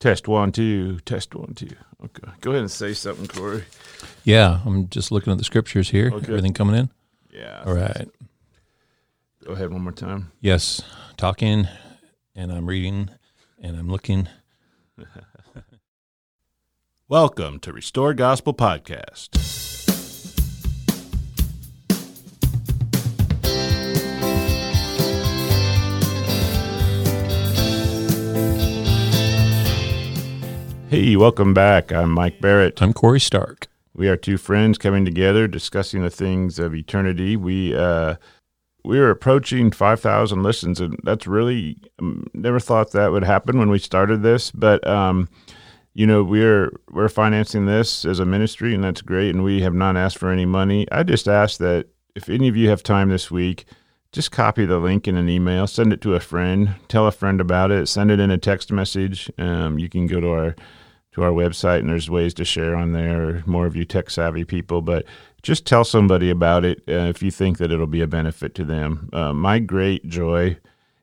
Test one, two. Test one, two. Okay. Go ahead and say something, Corey. Yeah, I'm just looking at the scriptures here. Okay. Everything coming in? Yeah. All right. Go ahead one more time. Yes, talking, and I'm reading, and I'm looking. Welcome to Restore Gospel Podcast. Hey, welcome back. I'm Mike Barrett. I'm Corey Stark. We are two friends coming together discussing the things of eternity. We uh we are approaching 5,000 listens and that's really um, never thought that would happen when we started this, but um you know, we're we're financing this as a ministry and that's great and we have not asked for any money. I just ask that if any of you have time this week, just copy the link in an email, send it to a friend, tell a friend about it, send it in a text message. Um, you can go to our to our website and there's ways to share on there. More of you tech savvy people, but just tell somebody about it uh, if you think that it'll be a benefit to them. Uh, my great joy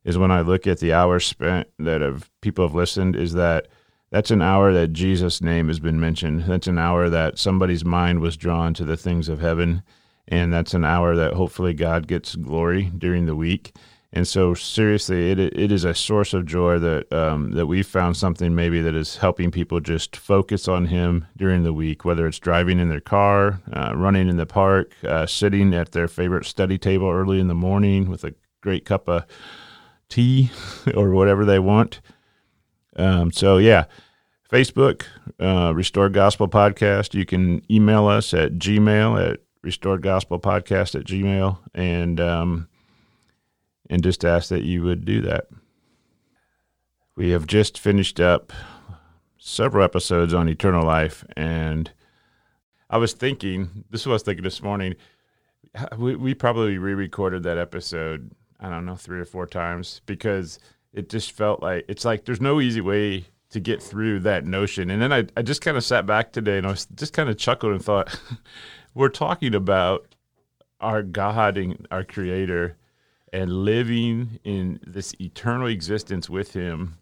is when I look at the hours spent that have people have listened. Is that that's an hour that Jesus' name has been mentioned. That's an hour that somebody's mind was drawn to the things of heaven, and that's an hour that hopefully God gets glory during the week. And so, seriously, it it is a source of joy that um, that we've found something maybe that is helping people just focus on Him during the week, whether it's driving in their car, uh, running in the park, uh, sitting at their favorite study table early in the morning with a great cup of tea or whatever they want. Um, so, yeah, Facebook, uh, Restored Gospel Podcast. You can email us at Gmail at Restored Gospel Podcast at Gmail, and um, and just ask that you would do that. We have just finished up several episodes on eternal life, and I was thinking, this is what I was thinking this morning. We, we probably re recorded that episode, I don't know, three or four times because it just felt like it's like there's no easy way to get through that notion. And then I, I just kind of sat back today and I was just kind of chuckled and thought, we're talking about our God and our Creator and living in this eternal existence with him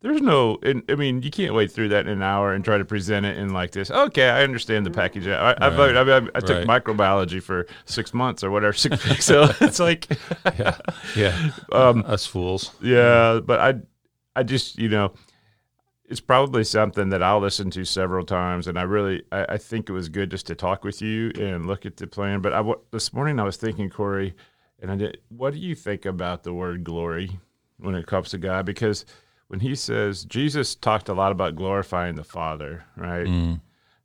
there's no i mean you can't wait through that in an hour and try to present it in like this okay i understand the package i, I, Right. I, mean, I, I took Right. microbiology for six months or whatever six weeks so it's like Yeah, yeah. Um, Us fools. yeah but i i just you know it's probably something that i'll listen to several times and i really i, I think it was good just to talk with you and look at the plan but i this morning i was thinking corey and I did. What do you think about the word glory when it comes to God? Because when he says Jesus talked a lot about glorifying the Father, right? Mm.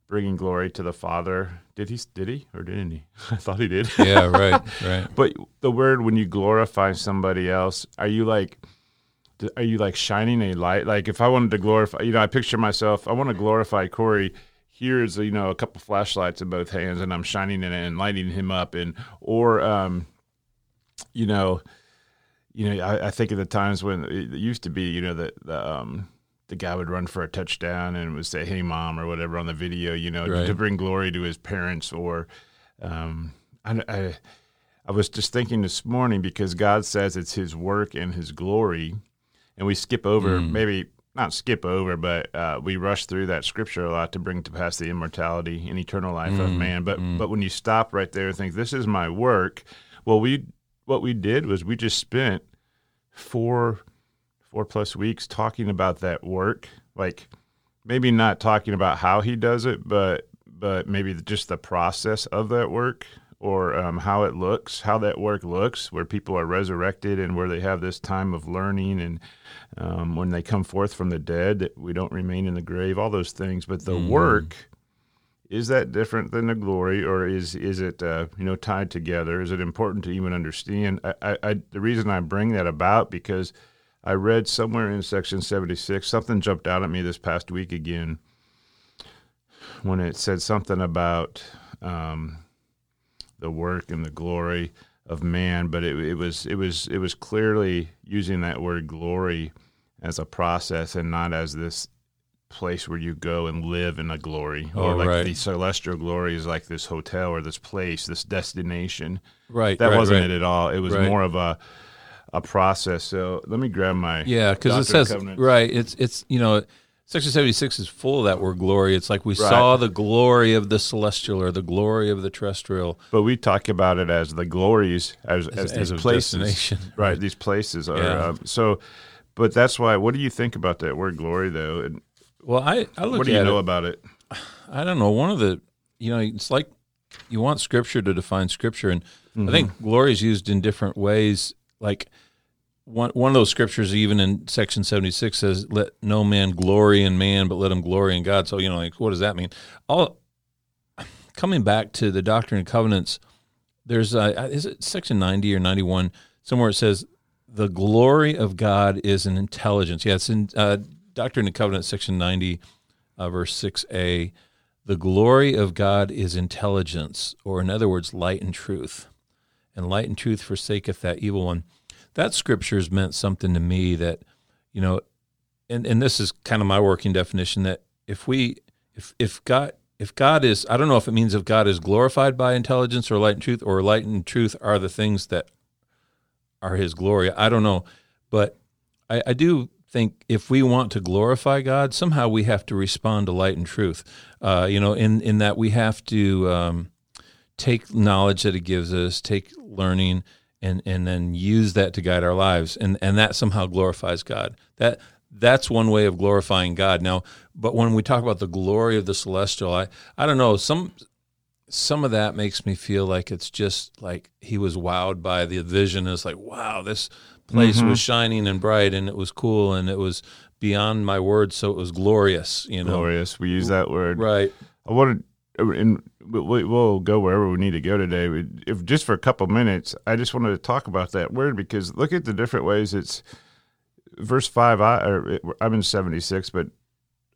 Bringing glory to the Father. Did he? Did he or didn't he? I thought he did. Yeah, right, right. but the word when you glorify somebody else, are you like? Are you like shining a light? Like if I wanted to glorify, you know, I picture myself. I want to glorify Corey. Here's you know a couple flashlights in both hands, and I'm shining it and lighting him up, and or um, you know, you know, I, I think of the times when it used to be, you know, that the um, the guy would run for a touchdown and would say, "Hey, mom," or whatever on the video, you know, Right. to bring glory to his parents. Or um, I, I, I was just thinking this morning because God says it's His work and His glory, and we skip over Mm. maybe. Not skip over, but uh, we rush through that scripture a lot to bring to pass the immortality and eternal life of Mm, man. But mm. but when you stop right there and think, "This is my work," well, we what we did was we just spent four four plus weeks talking about that work like maybe not talking about how he does it but but maybe just the process of that work or um, how it looks how that work looks where people are resurrected and where they have this time of learning and um, when they come forth from the dead that we don't remain in the grave all those things but the Mhm. work is that different than the glory or is is it uh, you know tied together? Is it important to even understand? I, I, I the reason i bring that about because i read somewhere in section 76 something jumped out at me this past week again when it said something about um, the work and the glory of man but it, it was it was it was clearly using that word glory as a process and not as this place where you go and live in a glory or Oh, like right. the celestial glory is like this hotel or this place this destination Right. that right, wasn't right. it at all it was more of a a process so let me grab my Yeah, because it says Covenants. right. It's it's you know, Section 76 is full of that word glory. It's like we saw the glory of the celestial or the glory of the terrestrial. But we talk about it as the glories, as, as, as these a places. destination. Right, these places are. Yeah. Um, so, but that's why, what do you think about that word glory, though? And Well, I, I look what do you at know it, about it? I don't know. One of the, you know, it's like you want scripture to define scripture. And Mm-hmm. I think glory is used in different ways. Like one, one of those scriptures, even in section 76 says, let no man glory in man, but let him glory in God. So, you know, like, what does that mean? All coming back to the doctrine and covenants, there's, uh, is it section 90 or 91? Somewhere it says, the glory of God is an intelligence. Yeah, it's in uh, Doctrine and Covenants, section 90, uh, verse 6a. The glory of God is intelligence, or in other words, light and truth. And light and truth forsaketh that evil one. That scripture scripture's meant something to me that, you know, and, and this is kind of my working definition that if we, if, if God, if God is, I don't know if it means if God is glorified by intelligence or light and truth, or light and truth are the things that are his glory. I don't know. But I, I do think if we want to glorify God, somehow we have to respond to light and truth. Uh, you know, in, in that we have to um, take knowledge that He gives us, take learning, and and then use that to guide our lives, and and that somehow glorifies God. That that's one way of glorifying God. Now, but when we talk about the glory of the celestial, I I don't know some some of that makes me feel like it's just like he was wowed by the vision. It's like, wow, this place was shining and bright and it was cool and it was beyond my words, so it was glorious, you know. Glorious. We use that word. Right. I wanted, and we- we'll go wherever we need to go today. If just for a couple minutes, I just wanted to talk about that word because look at the different ways it's verse five. I or I'm in seventy six, but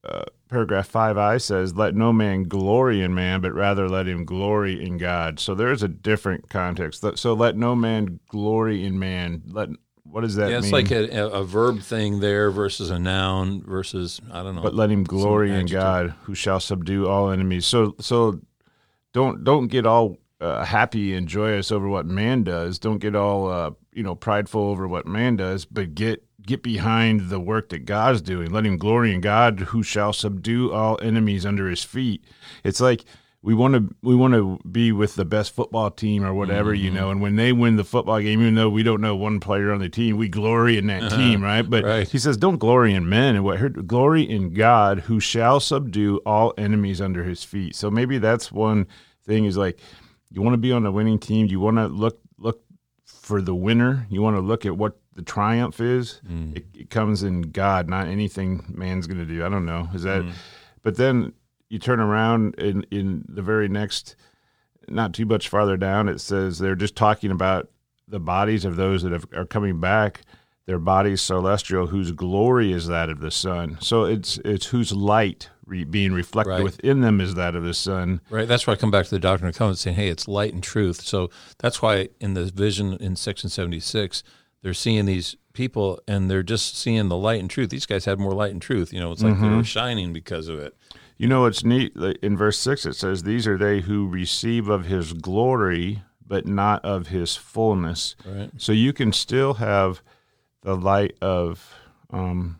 uh, paragraph five I says, "Let no man glory in man, but rather let him glory in God." So there is a different context. So let no man glory in man. Let what does that Yeah, it's mean? like a, a verb thing there versus a noun versus I don't know. but let him glory in. God, who shall subdue all enemies. So, so don't don't get all uh, happy and joyous over what man does. Don't get all uh, you know prideful over what man does, but get get behind the work that God's doing. Let him glory in God, who shall subdue all enemies under his feet. It's like we want to we want to be with the best football team or whatever you Mm-hmm. know and when they win the football game even though we don't know one player on the team we glory in that uh-huh. team right? But Right. he says don't glory in men and what glory in god who shall subdue all enemies under his feet. So maybe that's one thing is like you want to be on the winning team you want to look look for the winner you want to look at what the triumph is mm. it, it comes in god not anything man's going to do i don't know is that mm. but then you turn around in in the very next not too much farther down it says they're just talking about the bodies of those that have, are coming back their bodies celestial whose glory is that of the sun so it's it's whose light re, being reflected Right. within them is that of the sun Right. That's why I come back to the Doctrine and Covenants saying, hey, it's light and truth. So that's why in the vision in section 76, they're seeing these people and they're just seeing the light and truth. These guys had more light and truth. You know, it's like they were mm-hmm. shining because of it. You know what's neat? In verse 6, it says, These are they who receive of his glory, but not of his fullness. Right. So you can still have the light of, um,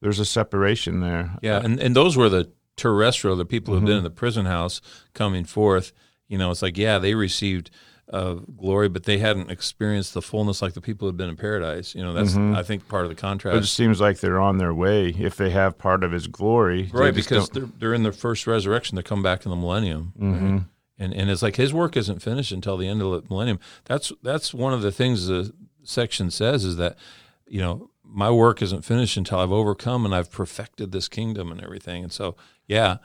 there's a separation there. Yeah. And, and those were the terrestrial, the people who've been in the prison house coming forth. You know, it's like, yeah, they received uh, glory, but they hadn't experienced the fullness like the people who'd been in paradise. You know, that's, I think, part of the But it contrast. seems like they're on their way if they have part of his glory. Right, just because they're, they're in their first resurrection. They come back in the millennium, right? and and it's like his work isn't finished until the end of the millennium. That's that's one of the things the section says is that you know my work isn't finished until I've overcome and I've perfected this kingdom and everything. And so yeah,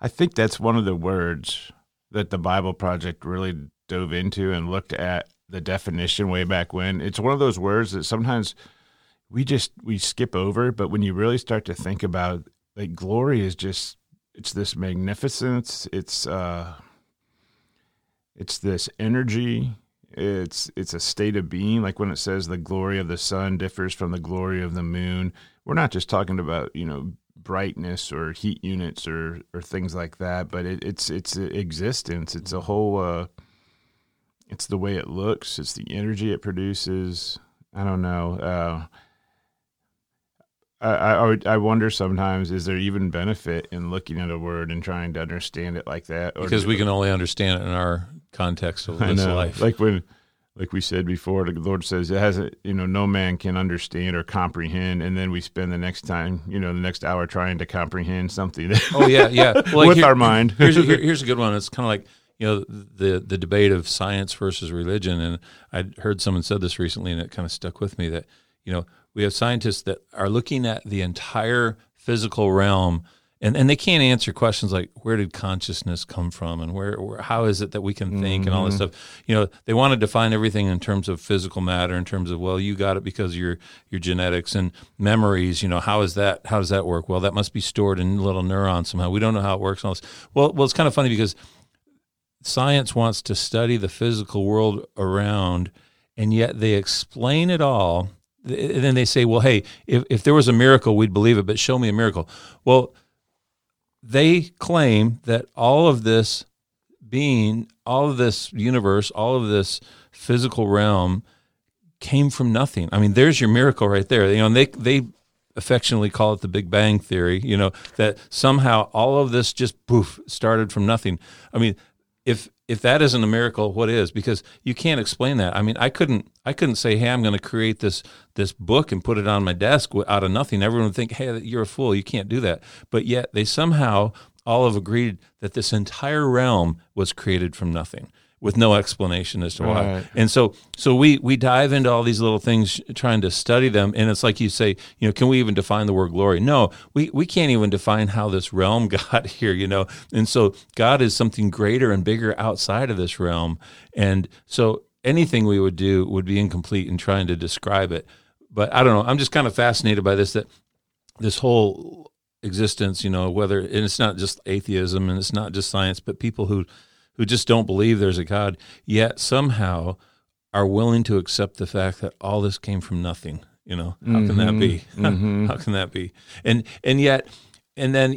I think that's one of the words that the Bible Project really dove into and looked at the definition way back when. It's one of those words that sometimes we just we skip over, but when you really start to think about like glory is just it's this magnificence, it's uh it's this energy, it's it's a state of being like when it says the glory of the sun differs from the glory of the moon. We're not just talking about, you know, brightness or heat units or or things like that but it, it's it's existence it's a whole uh it's the way it looks it's the energy it produces i don't know uh I, I, I wonder sometimes is there even benefit in looking at a word and trying to understand it like that? Because we can only understand it in our context of this life. like when, like we said before, the Lord says it has a, you know, no man can understand or comprehend, and then we spend the next time, you know, the next hour trying to comprehend something oh yeah, yeah. Well, with here- our mind. here's a, here- here's a good one. It's kind of like you know the the debate of science versus religion, and I heard someone said this recently, and it kind of stuck with me that you know we have scientists that are looking at the entire physical realm. And, and they can't answer questions like where did consciousness come from? And where, where how is it that we can think and all this mm-hmm. stuff? You know they want to define everything in terms of physical matter in terms of well you got it because of your your genetics and memories you know how is that how does that work? Well that must be stored in little neurons somehow. We don't know how it works and all this. Well well it's kind of funny because science wants to study the physical world around, and yet they explain it all. And then they say, well, hey, if, if there was a miracle, we'd believe it, but show me a miracle. Well, they claim that all of this being, all of this universe, all of this physical realm came from nothing. I mean, there's your miracle right there. You know, they they affectionately call it the Big Bang theory. You know that somehow all of this just poof started from nothing. I mean, if if that isn't a miracle, what is? Because you can't explain that. I mean, I couldn't I couldn't say, hey, I'm going to create this this book and put it on my desk out of nothing. Everyone would think, hey, you're a fool. You can't do that. But yet they somehow all have agreed that this entire realm was created from nothing with no explanation as to why. Right. And so so we we dive into all these little things trying to study them and it's like you say, you know, can we even define the word glory? No, we we can't even define how this realm got here, you know. And so God is something greater and bigger outside of this realm. And so anything we would do would be incomplete in trying to describe it. But I don't know, I'm just kind of fascinated by this that this whole existence, you know, whether and it's not just atheism and it's not just science, but people who who just don't believe there's a God, yet somehow are willing to accept the fact that all this came from nothing. You know, how can that be? how can that be? And and yet, and then,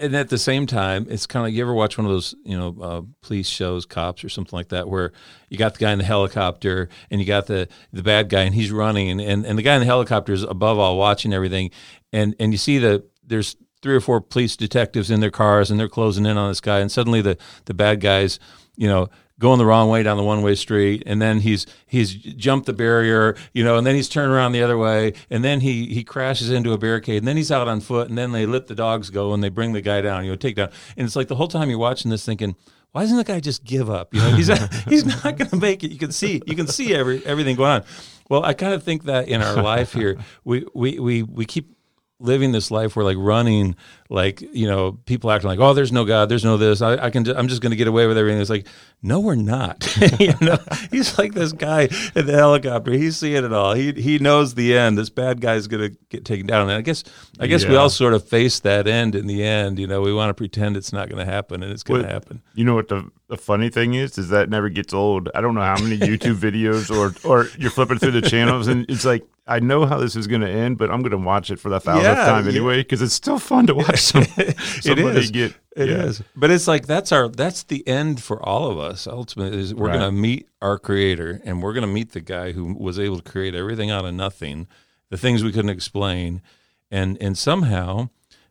and at the same time, it's kind of like you ever watch one of those, you know, uh, police shows, cops or something like that, where you got the guy in the helicopter and you got the the bad guy and he's running, and and, and the guy in the helicopter is above all watching everything, and and you see the there's three or four police detectives in their cars and they're closing in on this guy and suddenly the the bad guys you know going the wrong way down the one way street and then he's he's jumped the barrier you know and then he's turned around the other way and then he he crashes into a barricade and then he's out on foot and then they let the dogs go and they bring the guy down you know take down and it's like the whole time you're watching this thinking why doesn't the guy just give up? You know, he's he's not going to make it. You can see you can see every everything going on. Well, I kind of think that in our life here, we we we we keep living this life we're like running like you know people acting like oh there's no god there's no this i, I can i'm just going to get away with everything. It's like no we're not. You know? He's like this guy in the helicopter. He's seeing it all. He he knows the end. This bad guy's going to get taken down. And i guess i guess we all sort of face that end in the end you know? We want to pretend it's not going to happen and it's going to happen. You know what the the funny thing is? Is that never gets old. I don't know how many YouTube videos or or you're flipping through the channels and it's like I know how this is going to end, but I'm going to watch it for the thousandth Yeah, time anyway because it's still fun to watch some, somebody is. get. It is, yeah. but it's like that's our that's the end for all of us. Ultimately, is we're Right. going to meet our Creator, and we're going to meet the guy who was able to create everything out of nothing, the things we couldn't explain, and and somehow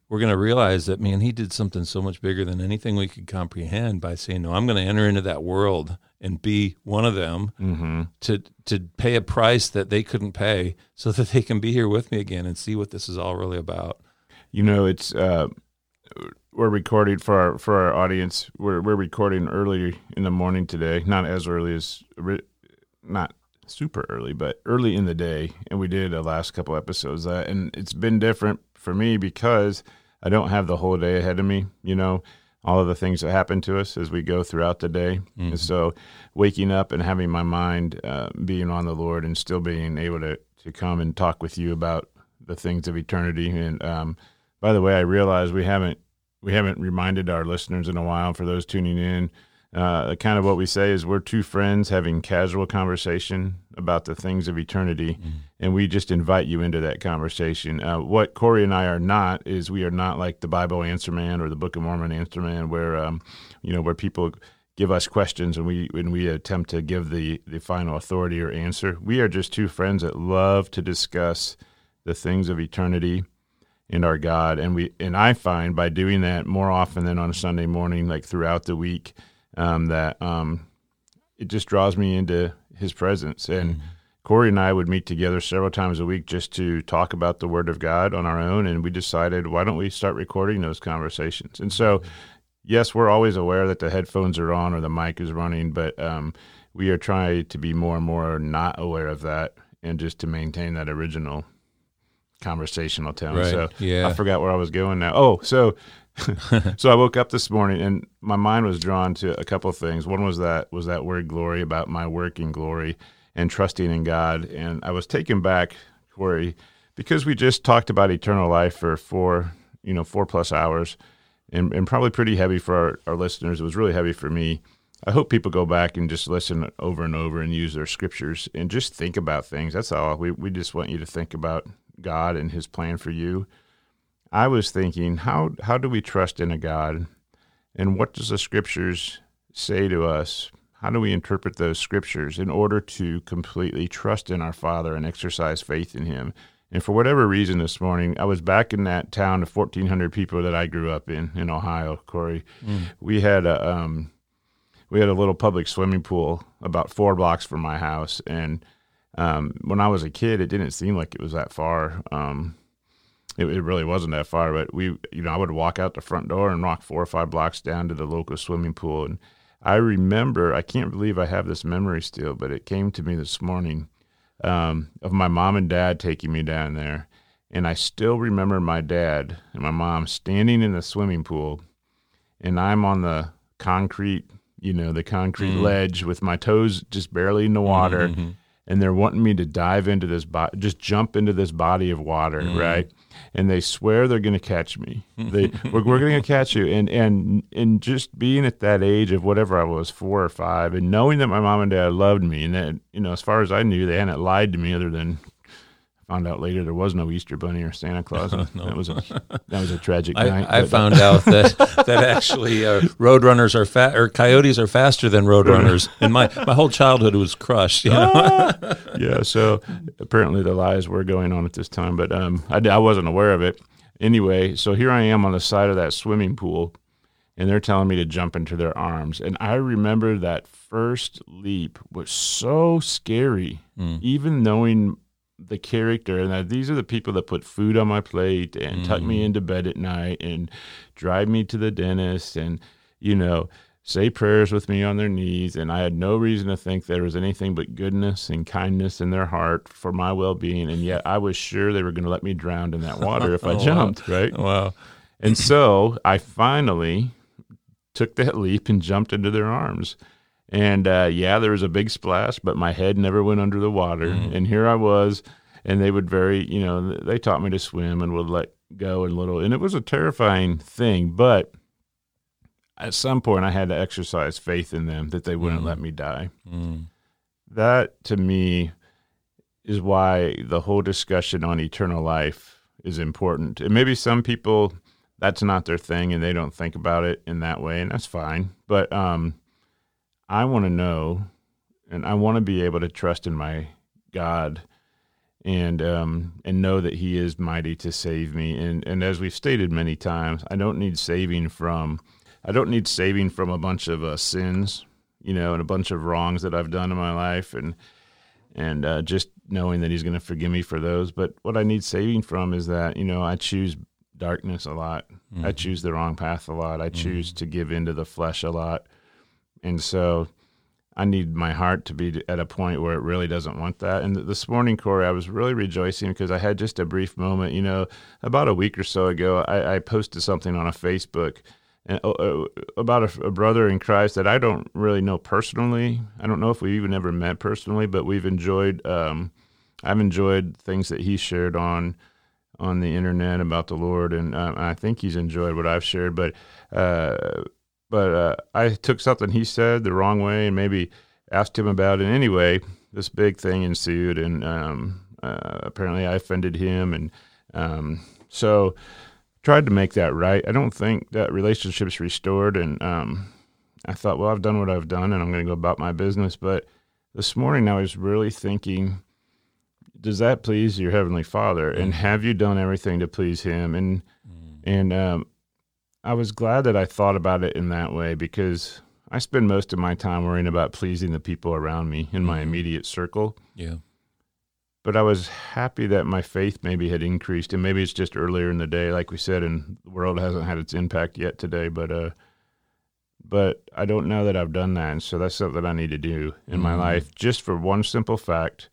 we're going to realize that man, he did something so much bigger than anything we could comprehend by saying, "No, I'm going to enter into that world and be one of them Mm-hmm. to to pay a price that they couldn't pay, so that they can be here with me again and see what this is all really about." You know, it's uh, we're recording for our for our audience. We're we're recording early in the morning today, not as early as not super early, but early in the day. And we did the last couple episodes that, and it's been different for me because I don't have the whole day ahead of me. You know, all of the things that happen to us as we go throughout the day, and so waking up and having my mind uh, being on the Lord and still being able to to come and talk with you about the things of eternity. And um, by the way, I realize we haven't we haven't reminded our listeners in a while. For those tuning in, uh, kind of what we say is we're two friends having casual conversation about the things of eternity, and we just invite you into that conversation. Uh, what Corey and I are not is we are not like the Bible Answer Man or the Book of Mormon Answer Man, where um, you know where people give us questions and we and we attempt to give the the final authority or answer. We are just two friends that love to discuss the things of eternity and our God. And we and I find by doing that more often than on a Sunday morning, like throughout the week, um, that um, it just draws me into His presence. And mm-hmm. Corey and I would meet together several times a week just to talk about the Word of God on our own. And we decided, why don't we start recording those conversations? And so, yes, we're always aware that the headphones are on or the mic is running, but um, we are trying to be more and more not aware of that and just to maintain that original conversational tone. Right. So yeah. I forgot where I was going now. Oh, so so I woke up this morning and my mind was drawn to a couple of things. One was that was that word glory about my working glory and trusting in God. And I was taken back, Corey, because we just talked about eternal life for four, you know, four plus hours and, and probably pretty heavy for our, our listeners. It was really heavy for me. I hope people go back and just listen over and over and use their scriptures and just think about things. That's all. We, we just want you to think about God and his plan for you. I was thinking, how, how do we trust in a God? And what does the scriptures say to us? How do we interpret those scriptures in order to completely trust in our Father and exercise faith in him? And for whatever reason this morning, I was back in that town of 1,400 people that I grew up in, in Ohio, Corey. Mm. We had a, um, we had a little public swimming pool about four blocks from my house. And um, when I was a kid, it didn't seem like it was that far. Um, it, it, really wasn't that far, but we, you know, I would walk out the front door and walk four or five blocks down to the local swimming pool. And I remember, I can't believe I have this memory still, but it came to me this morning um, of my mom and dad taking me down there. And I still remember my dad and my mom standing in the swimming pool, and I'm on the concrete you know, the concrete mm. ledge with my toes just barely in the water. Mm-hmm. And they're wanting me to dive into this, bo- just jump into this body of water, mm. right? And they swear they're going to catch me. They, we're, we're going to catch you. And and and just being at that age of whatever I was, four or five, and knowing that my mom and dad loved me, and that you know, as far as I knew, they hadn't lied to me other than Found out later there was no Easter Bunny or Santa Claus. no. That was a that was a tragic I, night. I but, found out that that actually uh, roadrunners are fat or coyotes are faster than roadrunners, and my, my whole childhood was crushed. You know? ah! yeah, so apparently the lies were going on at this time, but um, I, I wasn't aware of it. Anyway, so here I am on the side of that swimming pool, and they're telling me to jump into their arms, and I remember that first leap was so scary, mm. even knowing the character and that these are the people that put food on my plate and mm. tuck me mm. into bed at night and drive me to the dentist and you know say prayers with me on their knees and i had no reason to think there was anything but goodness and kindness in their heart for my well-being and yet i was sure they were going to let me drown in that water if i oh, jumped wow. right wow and so i finally took that leap and jumped into their arms and uh, yeah, there was a big splash, but my head never went under the water. Mm. And here I was, and they would very, you know, they taught me to swim and would let go and little, and it was a terrifying thing. But at some point, I had to exercise faith in them that they wouldn't mm. let me die. Mm. That to me is why the whole discussion on eternal life is important. And maybe some people that's not their thing and they don't think about it in that way, and that's fine. But um, I want to know and I want to be able to trust in my God and um, and know that He is mighty to save me. And and as we've stated many times, I don't need saving from I don't need saving from a bunch of uh, sins, you know, and a bunch of wrongs that I've done in my life, and and uh, just knowing that He's going to forgive me for those. But what I need saving from is that you know I choose darkness a lot. Mm-hmm. I choose the wrong path a lot. I choose mm-hmm. to give into the flesh a lot. And so I need my heart to be at a point where it really doesn't want that. And this morning, Corey, I was really rejoicing because I had just a brief moment. You know, about a week or so ago, I, I posted something on a Facebook and, uh, about a, a, brother in Christ that I don't really know personally. I don't know if we've even ever met personally, but we've enjoyed. Um, I've enjoyed things that he shared on on the internet about the Lord, and uh, I think he's enjoyed what I've shared. But uh, but uh, I took something he said the wrong way and maybe asked him about it anyway. This big thing ensued, and um, uh, apparently I offended him, and um, so tried to make that right. I don't think that relationship's restored, and um, I thought, well, I've done what I've done, and I'm going to go about my business. But this morning I was really thinking, does that please your heavenly Father? And Mm-hmm. have you done everything to please Him? And and um, I was glad that I thought about it in that way because I spend most of my time worrying about pleasing the people around me in Mm-hmm. my immediate circle. Yeah. But I was happy that my faith maybe had increased, and maybe it's just earlier in the day, like we said, and the world hasn't had its impact yet today. But uh, but I don't know that I've done that, and so that's something I need to do in my Mhm. life, just for one simple fact,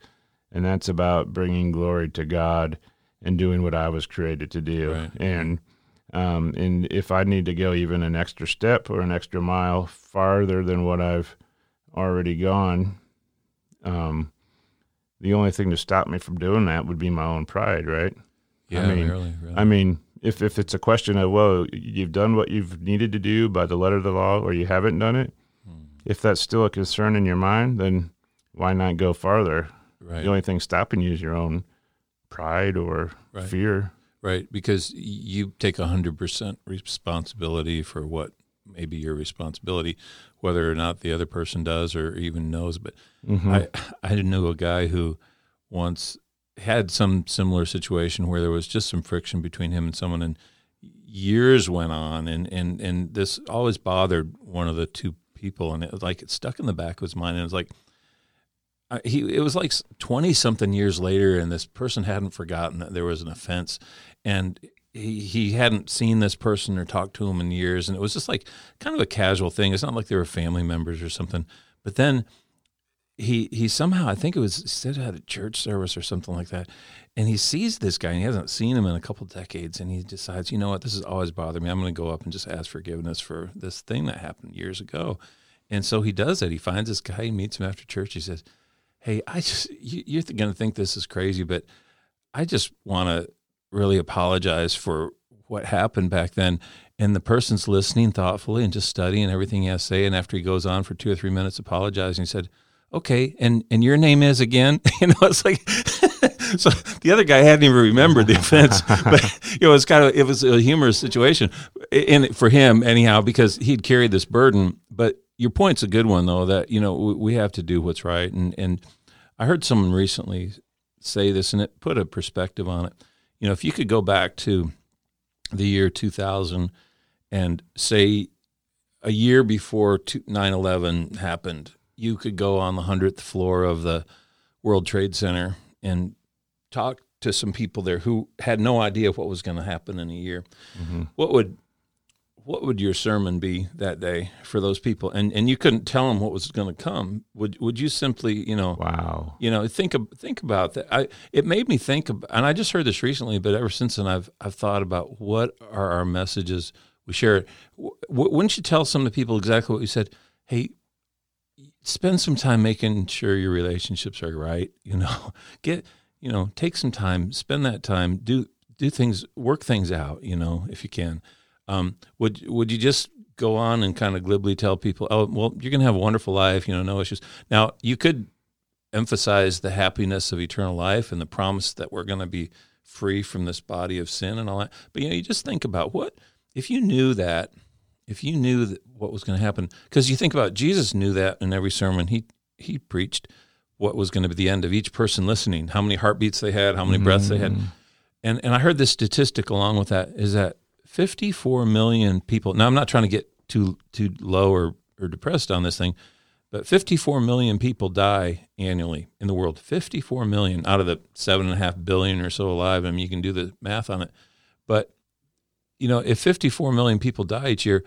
and that's about bringing glory to God and doing what I was created to do. Right. And um, and if I need to go even an extra step or an extra mile farther than what I've already gone, um, the only thing to stop me from doing that would be my own pride, right? Yeah. mean, really. really. I mean, if if it's a question of well, you've done what you've needed to do by the letter of the law, or you haven't done it, Hmm. if that's still a concern in your mind, then why not go farther? right. The only thing stopping you is your own pride or Right. fear. Right, because you take hundred percent responsibility for what may be your responsibility, whether or not the other person does or even knows. But Mhm. I, I knew a guy who once had some similar situation where there was just some friction between him and someone, and years went on, and and and this always bothered one of the two people, and it was like it stuck in the back of his mind, and it was like. He it was like twenty something years later, and this person hadn't forgotten that there was an offense, and he he hadn't seen this person or talked to him in years, and it was just like kind of a casual thing. It's not like they were family members or something. But then he he somehow I think it was said at a church service or something like that, and he sees this guy and he hasn't seen him in a couple decades, and he decides, you know what, this has always bothered me. I'm going to go up and just ask forgiveness for this thing that happened years ago, and so he does it. He finds this guy, he meets him after church. He says, "Hey, I just you, you're going to think this is crazy, but I just want to really apologize for what happened back then." And the person's listening thoughtfully and just studying everything he has to say. And after he goes on for two or three minutes apologizing, he said, okay and and your name is again you know it's like so the other guy hadn't even remembered the offense but you know it's kind of it was a humorous situation in for him anyhow because he'd carried this burden but your point's a good one though that you know we- we have to do what's right and and i heard someone recently say this and it put a perspective on it you know if you could go back to the year 2000 and say a year before 9 11 happened, you could go on the 100th floor of the World Trade Center and talk to some people there who had no idea what was going to happen in a year. Mm-hmm. What would what would your sermon be that day for those people? And and you couldn't tell them what was going to come. Would would you simply, you know, Wow. you know think think about that i it made me think about and i just heard this recently but ever since then i've i've thought about what are our messages we share it w- wouldn't you tell some of the people exactly what you said hey spend some time making sure your relationships are right you know get you know take some time spend that time do do things work things out you know if you can um, would would you just go on and kind of glibly tell people oh well you're gonna have a wonderful life you know no issues now you could emphasize the happiness of eternal life and the promise that we're going to be free from this body of sin and all that. But you know, you just think about what if you knew that, if you knew that what was going to happen, because you think about Jesus knew that in every sermon he he preached what was going to be the end of each person listening, how many heartbeats they had, how many breaths they had, and and I heard this statistic along with that is that 54 million people. Now I'm not trying to get too too low or or depressed on this thing, but 54 million people die annually in the world. 54 million out of the seven and a half billion or so alive. I mean, you can do the math on it. But you know, if 54 million people die each year,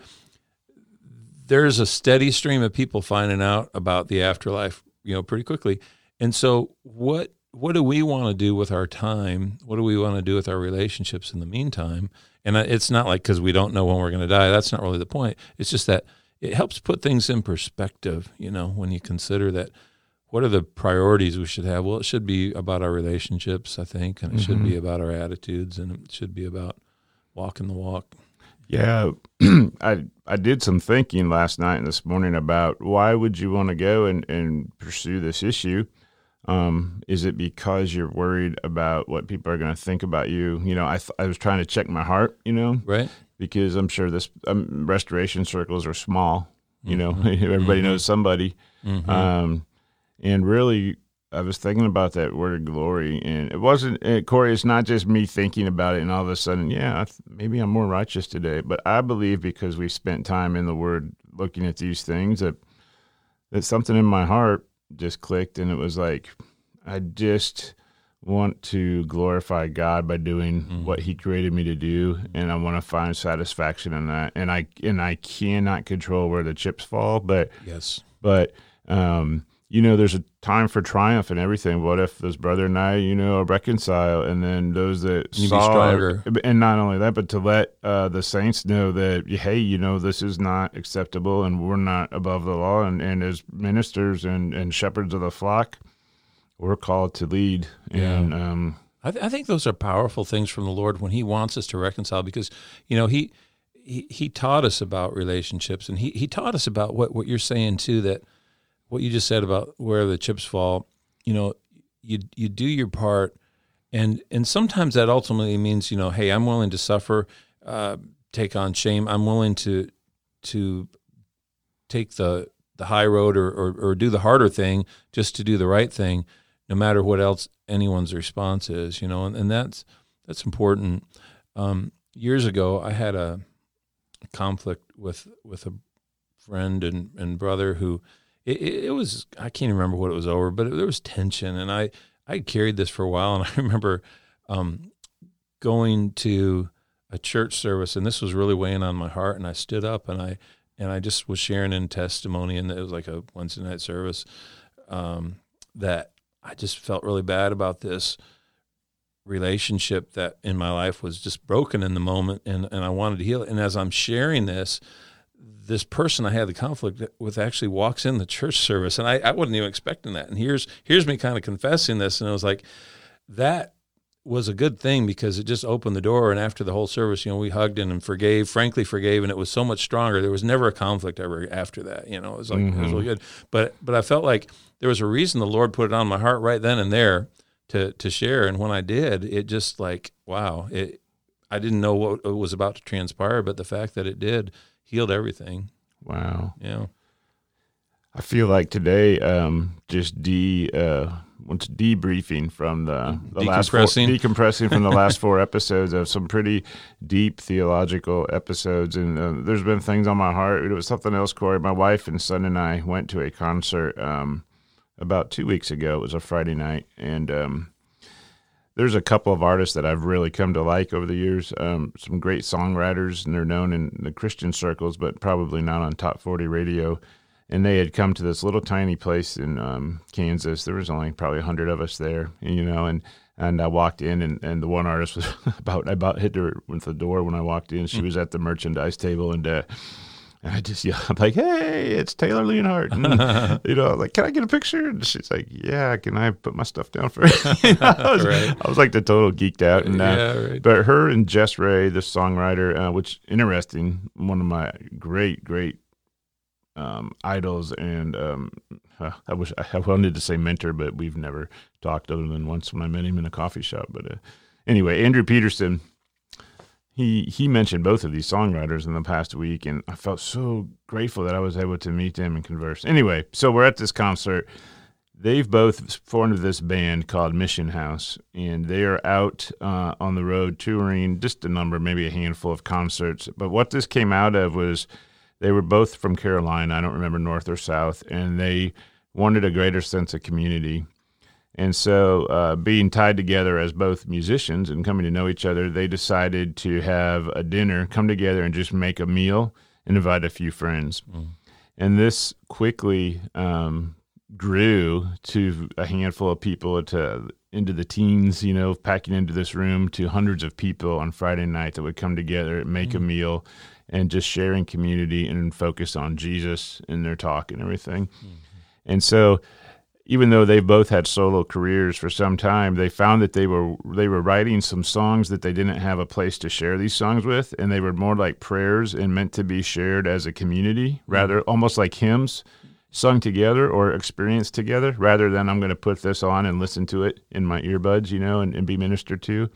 there's a steady stream of people finding out about the afterlife. You know, pretty quickly. And so, what what do we want to do with our time? What do we want to do with our relationships in the meantime? And it's not like because we don't know when we're going to die. That's not really the point. It's just that it helps put things in perspective, you know, when you consider that what are the priorities we should have? Well, it should be about our relationships, I think, and it should be mm-hmm. about our attitudes and it should be about walking the walk. Yeah, I I did some thinking last night and this morning about why would you want to go and, and pursue this issue? Um, is it because you're worried about what people are going to think about you? You know, I th- I was trying to check my heart, you know, Right? because I'm sure this um, restoration circles are small. You know, everybody knows somebody, Mhm. um, and really, I was thinking about that word glory, and it wasn't and Corey. It's not just me thinking about it, and all of a sudden, yeah, maybe I'm more righteous today. But I believe because we spent time in the Word, looking at these things, that that something in my heart just clicked, and it was like, I just want to glorify God by doing mm-hmm. what He created me to do, and I want to find satisfaction in that. And I and I cannot control where the chips fall, but yes, but um you know, there's a time for triumph and everything. What if this brother and I, you know, reconcile, and then those that you saw, and not only that, but to let uh, the saints know that, hey, you know, this is not acceptable, and we're not above the law, and, and as ministers and, and shepherds of the flock, we're called to lead. And um, I, th- I think those are powerful things from the Lord when He wants us to reconcile, because you know He He, he taught us about relationships, and He He taught us about what what you're saying too that what you just said about where the chips fall, you know, you you do your part, and and sometimes that ultimately means you know, hey, I'm willing to suffer, uh, take on shame. I'm willing to to take the the high road or, or, or do the harder thing just to do the right thing, no matter what else anyone's response is. You know, and, and that's that's important. Um, years ago, I had a conflict with with a friend and, and brother who it, it, was I can't remember what it was over, but there was tension, and I I carried this for a while, and I remember um, going to a church service, and this was really weighing on my heart, and I stood up and I and I just was sharing in testimony, and it was like a Wednesday night service um, that I just felt really bad about this relationship that in my life was just broken in the moment and, and I wanted to heal it. And as I'm sharing this, this person I had the conflict with actually walks in the church service, and I, I wasn't even expecting that. And here's here's me kind of confessing this, and I was like, that was a good thing because it just opened the door. And after the whole service, you know, we hugged and forgave, frankly forgave, and it was so much stronger. There was never a conflict ever after that. You know, it was like mm-hmm. it was really good. But but I felt like there was a reason the Lord put it on my heart right then and there to to share. And when I did, it just like wow, it. I didn't know what was about to transpire, but the fact that it did healed everything. Wow. Yeah. I feel like today, um, just de uh, what's debriefing from the, the last four, decompressing from the last four episodes of some pretty deep theological episodes, and uh, there's been things on my heart. It was something else, Corey. My wife and son and I went to a concert um, about two weeks ago. It was a Friday night, and um, there's a couple of artists that I've really come to like over the years. Um, some great songwriters, and they're known in the Christian circles, but probably not on top 40 radio. And they had come to this little tiny place in um, Kansas. There was only probably hundred of us there, you know, and and I walked in, and, and the one artist was about I about hit her with the door when I walked in. She hmm. was at the merchandise table, and uh, and I just yelled, I'm like, hey, it's Taylor Leonhardt. And, you know, like, can I get a picture? And she's like, yeah, can I put my stuff down for you? know, I, was, right. I was like the total geeked out. And, uh, yeah, right. But her and Jess Ray, the songwriter, uh, which interesting, one of my great, great um, idols and um, uh, I wish I wanted to say mentor, but we've never talked other than once when I met him in a coffee shop. But uh, anyway, Andrew Peterson he he mentioned both of these songwriters in the past week, and I felt so grateful that I was able to meet them and converse. Anyway, so we're at this concert. They've both formed this band called Mission House, and they are out uh, on the road touring just a number, maybe a handful of concerts. But what this came out of was they were both from Carolina. I don't remember north or south, and they wanted a greater sense of community. And so, uh, being tied together as both musicians and coming to know each other, they decided to have a dinner, come together, and just make a meal and invite a few friends. Mm. And this quickly um, grew to a handful of people to into the teens, you know, packing into this room to hundreds of people on Friday night that would come together, make mm. a meal, and just sharing community and focus on Jesus in their talk and everything. Mm-hmm. And so even though they both had solo careers for some time, they found that they were they were writing some songs that they didn't have a place to share these songs with, and they were more like prayers and meant to be shared as a community, rather almost like hymns sung together or experienced together, rather than I'm going to put this on and listen to it in my earbuds, you know, and, and be ministered to. Right.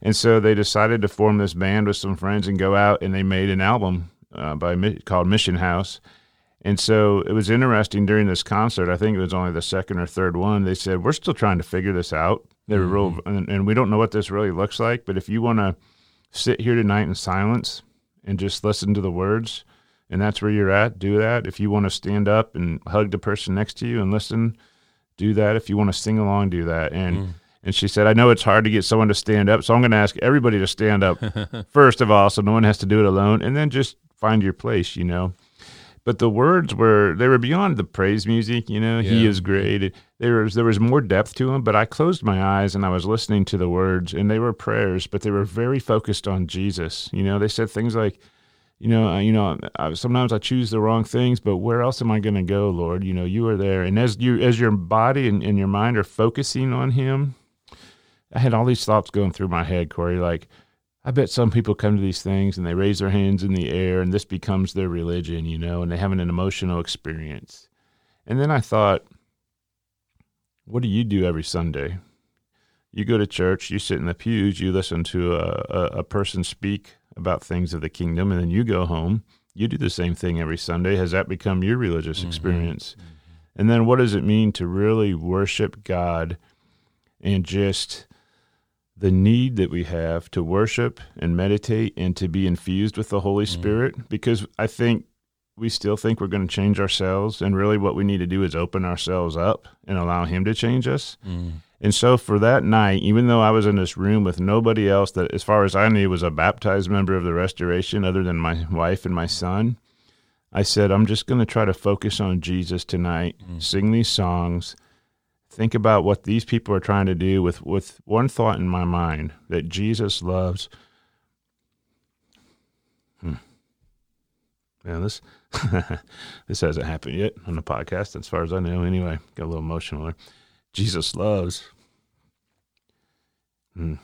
And so they decided to form this band with some friends and go out, and they made an album uh, by called Mission House And so it was interesting during this concert. I think it was only the second or third one. They said, We're still trying to figure this out. They were real, and, and we don't know what this really looks like. But if you want to sit here tonight in silence and just listen to the words, and that's where you're at, do that. If you want to stand up and hug the person next to you and listen, do that. If you want to sing along, do that. And Mm. and she said, I know it's hard to get someone to stand up, so I'm going to ask everybody to stand up first of all, so no one has to do it alone, and then just find your place, you know. But the words were they were beyond the praise music, you know. He is great. There was there was more depth to them, but I closed my eyes and I was listening to the words, and they were prayers, but they were very focused on Jesus. You know, they said things like, you know, I, you know, I, sometimes I choose the wrong things, but where else am I going to go, Lord? You know, you are there, and as you as your body and, and your mind are focusing on Him, I had all these thoughts going through my head, Corey. Like, I bet some people come to these things and they raise their hands in the air, and this becomes their religion, you know, and they have an emotional experience. And then I thought, what do you do every Sunday? You go to church, you sit in the pews, you listen to a, a, a person speak about things of the kingdom, and then you go home. You do the same thing every Sunday. Has that become your religious mm-hmm. experience? Mm-hmm. And then what does it mean to really worship God and just the need that we have to worship and meditate and to be infused with the Holy Spirit? Because I think we still think we're going to change ourselves. And really, what we need to do is open ourselves up and allow Him to change us. Mm. And so for that night, even though I was in this room with nobody else that, as far as I knew, was a baptized member of the restoration other than my wife and my son, I said, I'm just going to try to focus on Jesus tonight, sing these songs, think about what these people are trying to do with, with one thought in my mind that Jesus loves. Hmm. Yeah, this this hasn't happened yet on the podcast, as far as I know. Anyway, got a little emotional there. Jesus loves hmm,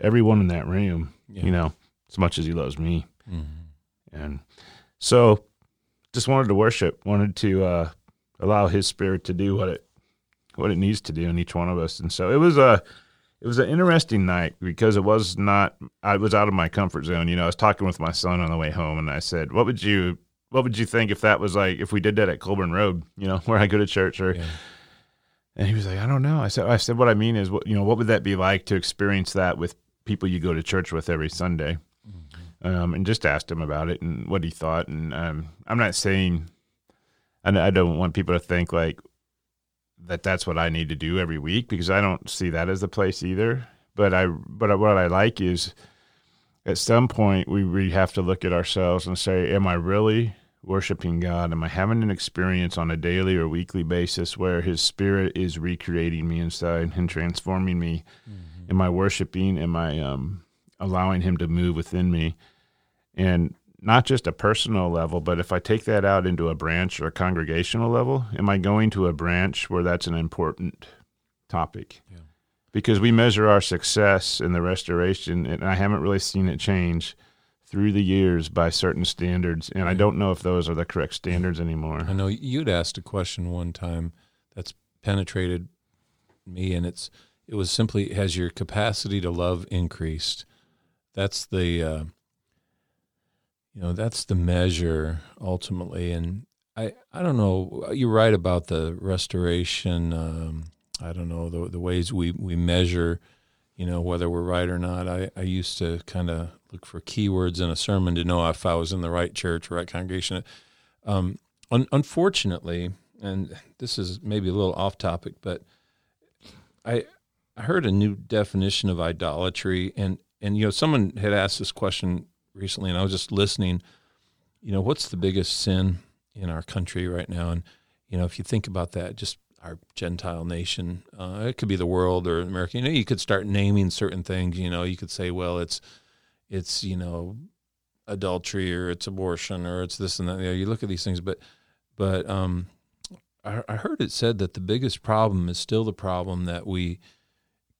everyone in that room, Yeah. you know, as much as he loves me. Mhm. And so just wanted to worship, wanted to uh, allow his spirit to do what it what it needs to do in each one of us. And so it was a it was an interesting night because it was not I was out of my comfort zone. You know, I was talking with my son on the way home and I said, What would you what would you think if that was like if we did that at Colburn Road, you know, where I go to church or Yeah. and he was like, I don't know. I said, I said, what I mean is, what you know, what would that be like to experience that with people you go to church with every Sunday? Um, and just asked him about it and what he thought. And um, I'm not saying, and I don't want people to think like that. That's what I need to do every week because I don't see that as the place either. But I, but what I like is, at some point we we have to look at ourselves and say, Am I really worshiping God? Am I having an experience on a daily or weekly basis where His Spirit is recreating me inside and transforming me? Am I worshiping? Am I um, allowing Him to move within me? And not just a personal level, but if I take that out into a branch or a congregational level, am I going to a branch where that's an important topic? Yeah. Because we measure our success in the restoration, and I haven't really seen it change through the years by certain standards, and I don't know if those are the correct standards anymore. I know you'd asked a question one time that's penetrated me, and it's it was simply has your capacity to love increased? That's the uh, you know that's the measure ultimately, and I I don't know. You're right about the restoration. Um, I don't know the the ways we we measure. You know whether we're right or not. I, I used to kind of look for keywords in a sermon to know if I was in the right church right congregation. Um, un- unfortunately, and this is maybe a little off topic, but I I heard a new definition of idolatry, and and you know someone had asked this question recently, and I was just listening. You know, what's the biggest sin in our country right now? And you know, if you think about that, just our Gentile nation, uh, it could be the world or America. You know, you could start naming certain things. You know, you could say, well, it's it's you know adultery or it's abortion or it's this and that. You, know, you look at these things, but but um, I, I heard it said that the biggest problem is still the problem that we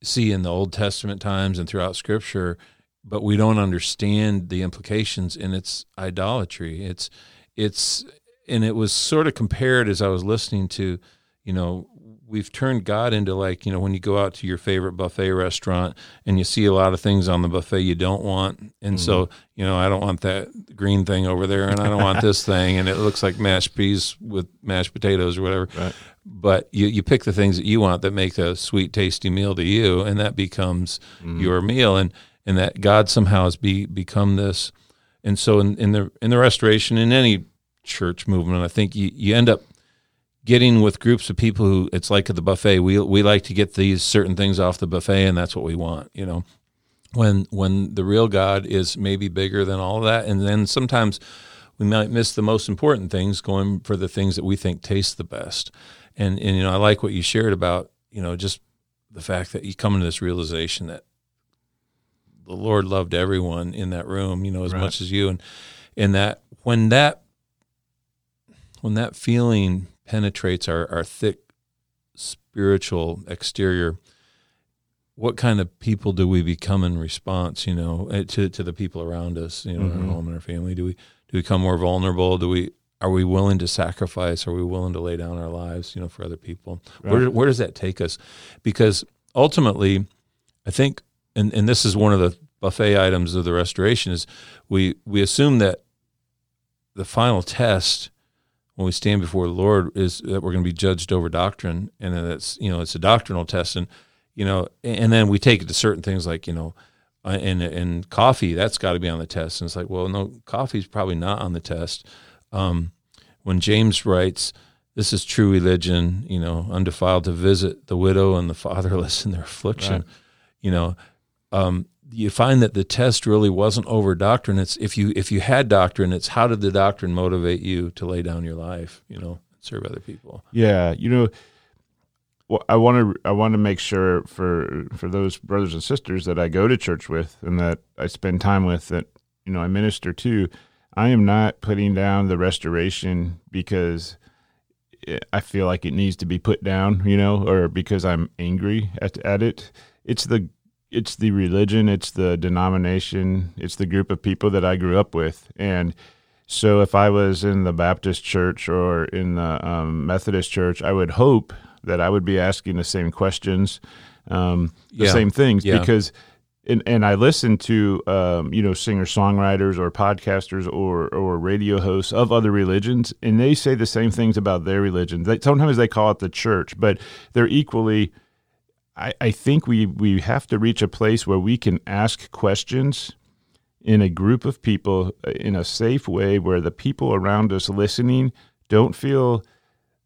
see in the Old Testament times and throughout Scripture, but we don't understand the implications, and it's idolatry. It's it's and it was sort of compared as I was listening to, you know, we've turned God into like you know when you go out to your favorite buffet restaurant and you see a lot of things on the buffet you don't want, and mm. so you know I don't want that green thing over there, and I don't want this thing, and it looks like mashed peas with mashed potatoes or whatever. Right. But you you pick the things that you want that make a sweet, tasty meal to you, and that becomes mm. your meal, and and that God somehow has be become this, and so in, in the in the restoration in any church movement, I think you, you end up getting with groups of people who it's like at the buffet. We we like to get these certain things off the buffet, and that's what we want. You know, when when the real God is maybe bigger than all that, and then sometimes we might miss the most important things, going for the things that we think taste the best. And and you know, I like what you shared about you know just the fact that you come into this realization that the Lord loved everyone in that room, you know, as right. much as you, and and that when that when that feeling penetrates our, our thick spiritual exterior, what kind of people do we become in response, you know, eh, to, to the people around us, you know, mm-hmm. our home and our family? Do we do we become more vulnerable? Do we are we willing to sacrifice? Are we willing to lay down our lives, you know, for other people? Right. Where where does that take us? Because ultimately, I think, and and this is one of the buffet items of the restoration is we we assume that the final test when we stand before the Lord is that we're going to be judged over doctrine, and then it's you know it's a doctrinal test, and you know, and then we take it to certain things like you know, and uh, and coffee that's got to be on the test, and it's like well no, coffee's probably not on the test. Um, when James writes, "This is true religion," you know, undefiled to visit the widow and the fatherless in their affliction, right. you know. Um, you find that the test really wasn't over doctrine. It's if you if you had doctrine, it's how did the doctrine motivate you to lay down your life, you know, serve other people. Yeah, you know, well, I want to I want to make sure for for those brothers and sisters that I go to church with and that I spend time with that you know I minister to. I am not putting down the restoration because I feel like it needs to be put down, you know, or because I'm angry at at it. It's the it's the religion, it's the denomination, it's the group of people that I grew up with. And so if I was in the Baptist church or in the um, Methodist church, I would hope that I would be asking the same questions, um, the yeah. same things, yeah. because. And, and I listen to um, you know singer songwriters or podcasters or or radio hosts of other religions, and they say the same things about their religion. They, sometimes they call it the church, but they're equally I, I think we, we have to reach a place where we can ask questions in a group of people uh, in a safe way where the people around us listening don't feel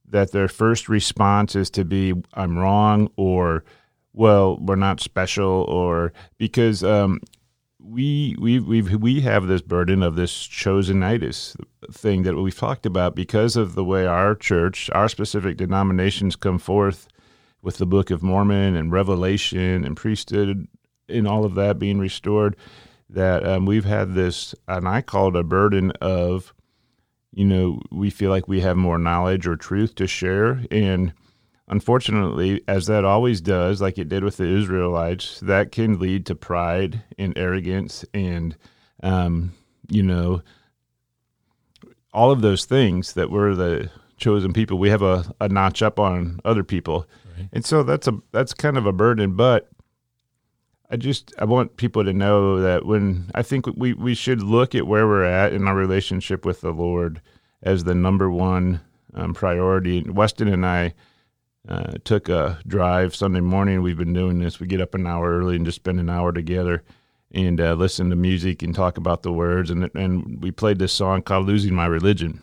that their first response is to be i'm wrong or well we're not special or because um, we we we we have this burden of this chosenitis thing that we've talked about because of the way our church our specific denominations come forth with the Book of Mormon and Revelation and priesthood and all of that being restored, that um, we've had this, and I call it a burden of, you know, we feel like we have more knowledge or truth to share. And unfortunately, as that always does, like it did with the Israelites, that can lead to pride and arrogance and, um, you know, all of those things that we're the chosen people. We have a, a notch up on other people. And so that's a that's kind of a burden, but I just I want people to know that when I think we we should look at where we're at in our relationship with the Lord as the number one um, priority. Weston and I uh, took a drive Sunday morning. We've been doing this. We get up an hour early and just spend an hour together and uh, listen to music and talk about the words. And and we played this song called "Losing My Religion."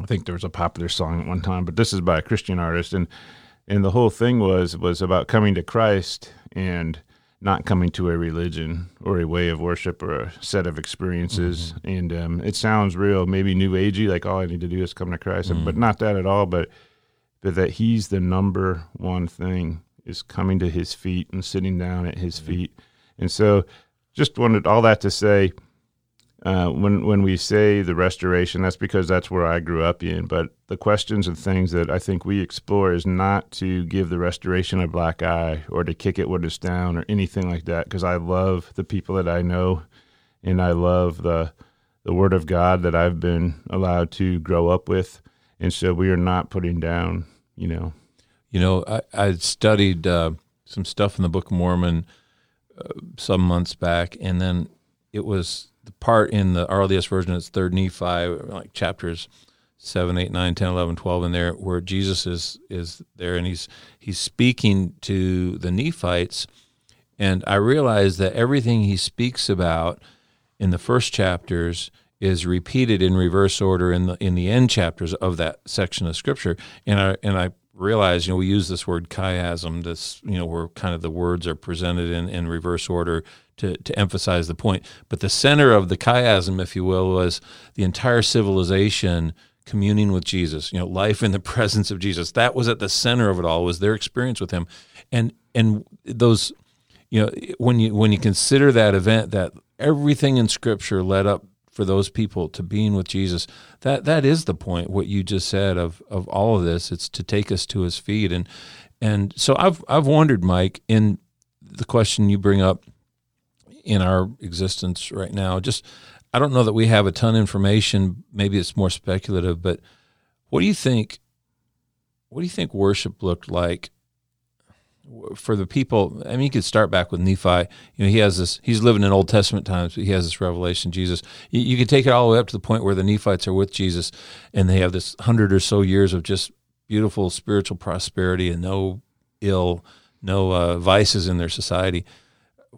I think there was a popular song at one time, but this is by a Christian artist and and the whole thing was was about coming to Christ and not coming to a religion or a way of worship or a set of experiences. Mm-hmm. And um, it sounds real, maybe new agey, like all I need to do is come to Christ, mm-hmm. but not that at all. But but that He's the number one thing is coming to His feet and sitting down at His mm-hmm. feet. And so, just wanted all that to say uh, when when we say the restoration, that's because that's where I grew up in. But the questions and things that I think we explore is not to give the restoration a black eye or to kick it when it's down or anything like that. Because I love the people that I know, and I love the the Word of God that I've been allowed to grow up with, and so we are not putting down, you know. You know, I I studied uh, some stuff in the Book of Mormon uh, some months back, and then it was the part in the RLDS version. It's Third Nephi, like chapters 7 8 9 10 11 12 in there where jesus is is there and he's he's speaking to the nephites and i realize that everything he speaks about in the first chapters is repeated in reverse order in the in the end chapters of that section of scripture and i and i realize you know we use this word chiasm this you know where kind of the words are presented in, in reverse order to, to emphasize the point but the center of the chiasm if you will was the entire civilization communing with Jesus, you know, life in the presence of Jesus. That was at the center of it all was their experience with him. And and those you know, when you when you consider that event that everything in scripture led up for those people to being with Jesus, that that is the point what you just said of of all of this. It's to take us to his feet and and so I've I've wondered Mike in the question you bring up in our existence right now just I don't know that we have a ton of information. Maybe it's more speculative, but what do you think? What do you think worship looked like for the people? I mean, you could start back with Nephi. You know, he has this. He's living in Old Testament times, but he has this revelation. Jesus. You, you could take it all the way up to the point where the Nephites are with Jesus, and they have this hundred or so years of just beautiful spiritual prosperity and no ill, no uh, vices in their society.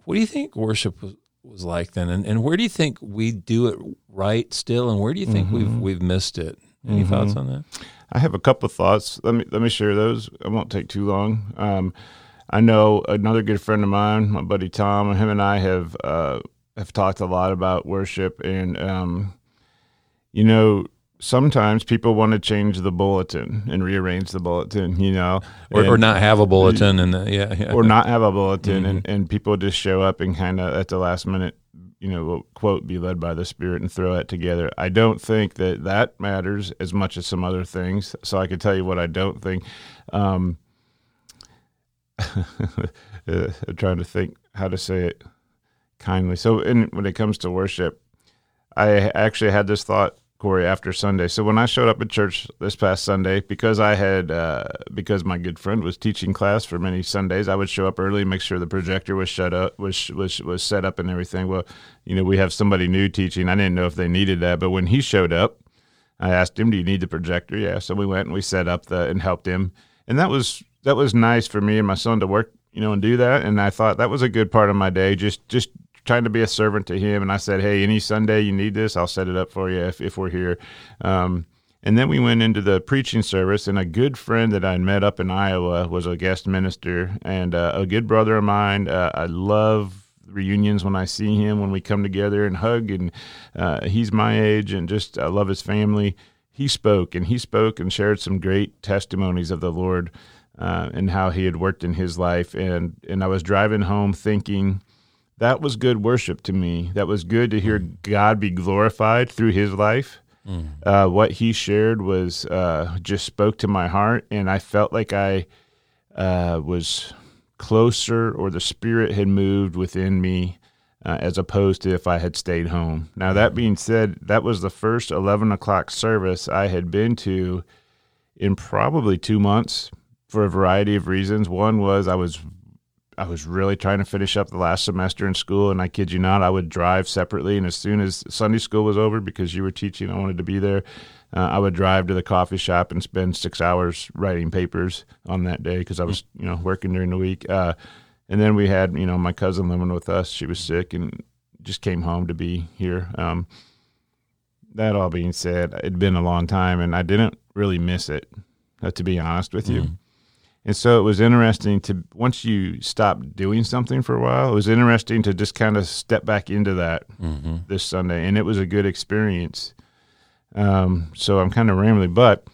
What do you think worship was? was like then, and, and where do you think we do it right still, and where do you think mm-hmm. we've we've missed it? Any mm-hmm. thoughts on that? I have a couple of thoughts. Let me let me share those. I won't take too long. Um, I know another good friend of mine, my buddy Tom. Him and I have uh, have talked a lot about worship, and um, you know, sometimes people want to change the bulletin and rearrange the bulletin, you know, or, or not have a bulletin and the, yeah, yeah, or not have a bulletin, mm-hmm. and and people just show up and kind of at the last minute, you know, quote, be led by the Spirit and throw it together. I don't think that that matters as much as some other things. So I can tell you what I don't think. Um, I'm trying to think how to say it kindly. So, in, when it comes to worship, I actually had this thought Corey after Sunday. So when I showed up at church this past Sunday, because I had uh, because my good friend was teaching class for many Sundays, I would show up early, make sure the projector was shut up, was was was set up and everything. Well, you know, we have somebody new teaching. I didn't know if they needed that, but when he showed up, I asked him, "Do you need the projector?" Yeah. So we went and we set up the and helped him, and that was that was nice for me and my son to work, you know, and do that. And I thought that was a good part of my day, just just trying to be a servant to him. And I said, hey, any Sunday you need this, I'll set it up for you if, if we're here. Um, and then we went into the preaching service, and a good friend that I met up in Iowa was a guest minister, and uh, a good brother of mine. Uh, I love reunions when I see him, when we come together and hug, and uh, he's my age, and just I love his family. He spoke, and he spoke and shared some great testimonies of the Lord uh, and how he had worked in his life. And and I was driving home thinking that was good worship to me. That was good to hear God be glorified through his life. Mm. Uh, what he shared was uh, just spoke to my heart, and I felt like I uh, was closer, or the Spirit had moved within me, uh, as opposed to if I had stayed home. Now, that mm. being said, that was the first 11 o'clock service I had been to in probably two months for a variety of reasons. One was I was I was really trying to finish up the last semester in school, and I kid you not, I would drive separately. And as soon as Sunday school was over, because you were teaching, I wanted to be there. Uh, I would drive to the coffee shop and spend six hours writing papers on that day because I was, you know, working during the week. Uh, and then we had, you know, my cousin living with us. She was sick and just came home to be here. Um, that all being said, it'd been a long time, and I didn't really miss it, uh, to be honest with you. Mm. And so it was interesting to once you stop doing something for a while, it was interesting to just kind of step back into that mm-hmm. this Sunday, and it was a good experience. Um, so I'm kind of rambling, but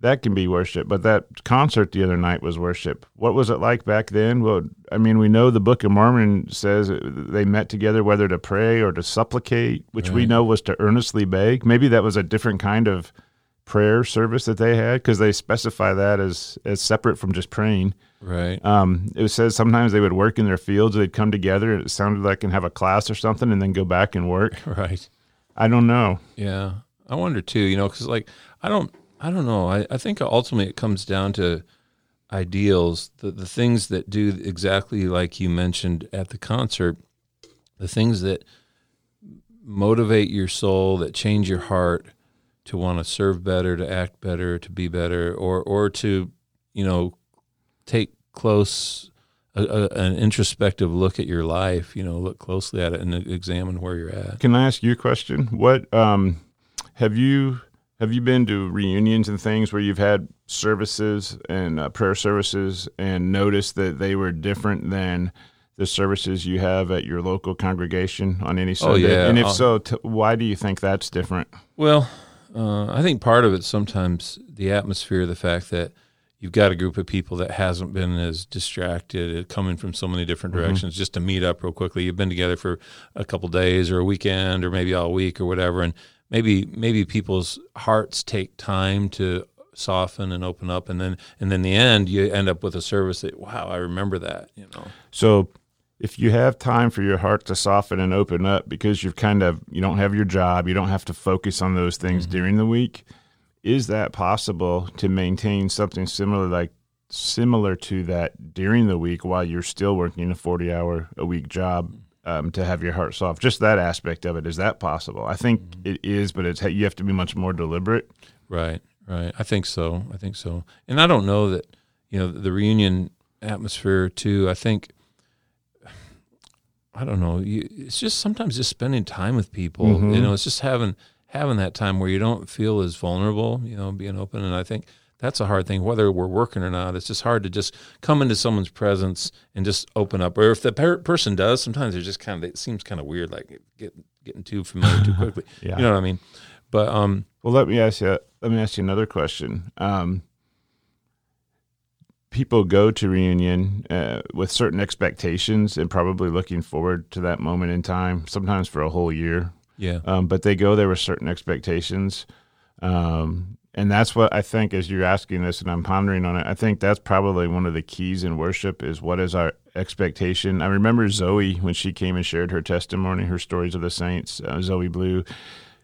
that can be worship. But that concert the other night was worship. What was it like back then? Well, I mean, we know the Book of Mormon says they met together whether to pray or to supplicate, which right. we know was to earnestly beg. Maybe that was a different kind of prayer service that they had because they specify that as as separate from just praying. Right. Um, it says sometimes they would work in their fields. They'd come together. and It sounded like and have a class or something, and then go back and work. Right. I don't know. Yeah, I wonder too. You know, because like I don't, I don't know. I, I think ultimately it comes down to ideals, the, the things that do exactly like you mentioned at the concert, the things that motivate your soul, that change your heart to want to serve better, to act better, to be better, or or to, you know, take close a, a, an introspective look at your life. You know, look closely at it and examine where you're at. Can I ask you a question? What um, have you have you been to reunions and things where you've had services and uh, prayer services and noticed that they were different than the services you have at your local congregation on any Sunday? Oh, yeah. And if Uh, so, t- why do you think that's different? Well, uh, I think part of it sometimes the atmosphere, the fact that you've got a group of people that hasn't been as distracted, uh, coming from so many different directions, just to meet up real quickly. You've been together for a couple days or a weekend or maybe all week or whatever, and maybe maybe people's hearts take time to soften and open up, and then and then in the end you end up with a service that wow, I remember that, you know. So if you have time for your heart to soften and open up because you've kind of you don't have your job, you don't have to focus on those things during the week, is that possible to maintain something similar like similar to that during the week while you're still working a 40 hour a week job um, to have your heart soft just that aspect of it is that possible i think it is but it's you have to be much more deliberate Right, right. I think so. I think so. And I don't know that you know the reunion atmosphere too. I think I don't know. You, it's just sometimes just spending time with people. Mhm. You know, it's just having having that time where you don't feel as vulnerable. You know, being open. And I think that's a hard thing, whether we're working or not. It's just hard to just come into someone's presence and just open up. Or if the per- person does, sometimes they're just kind of. It seems kind of weird, like get, getting too familiar too quickly. Yeah. You know what I mean? But um, Well, let me ask you. Let me ask you another question. Um, people go to reunion uh, with certain expectations and probably looking forward to that moment in time. Sometimes for a whole year, yeah. um, but they go there with certain expectations. Um, and that's what I think as you're asking this and I'm pondering on it, I think that's probably one of the keys in worship is what is our expectation. I remember Zoe when she came and shared her testimony, her stories of the saints, uh, Zoe Blue.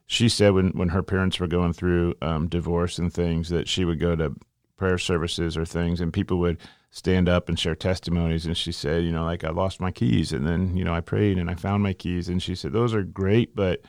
She said when, when her parents were going through um, divorce and things that she would go to prayer services or things and people would stand up and share testimonies. And she said, you know, like I lost my keys and then, you know, I prayed and I found my keys. And she said, those are great, but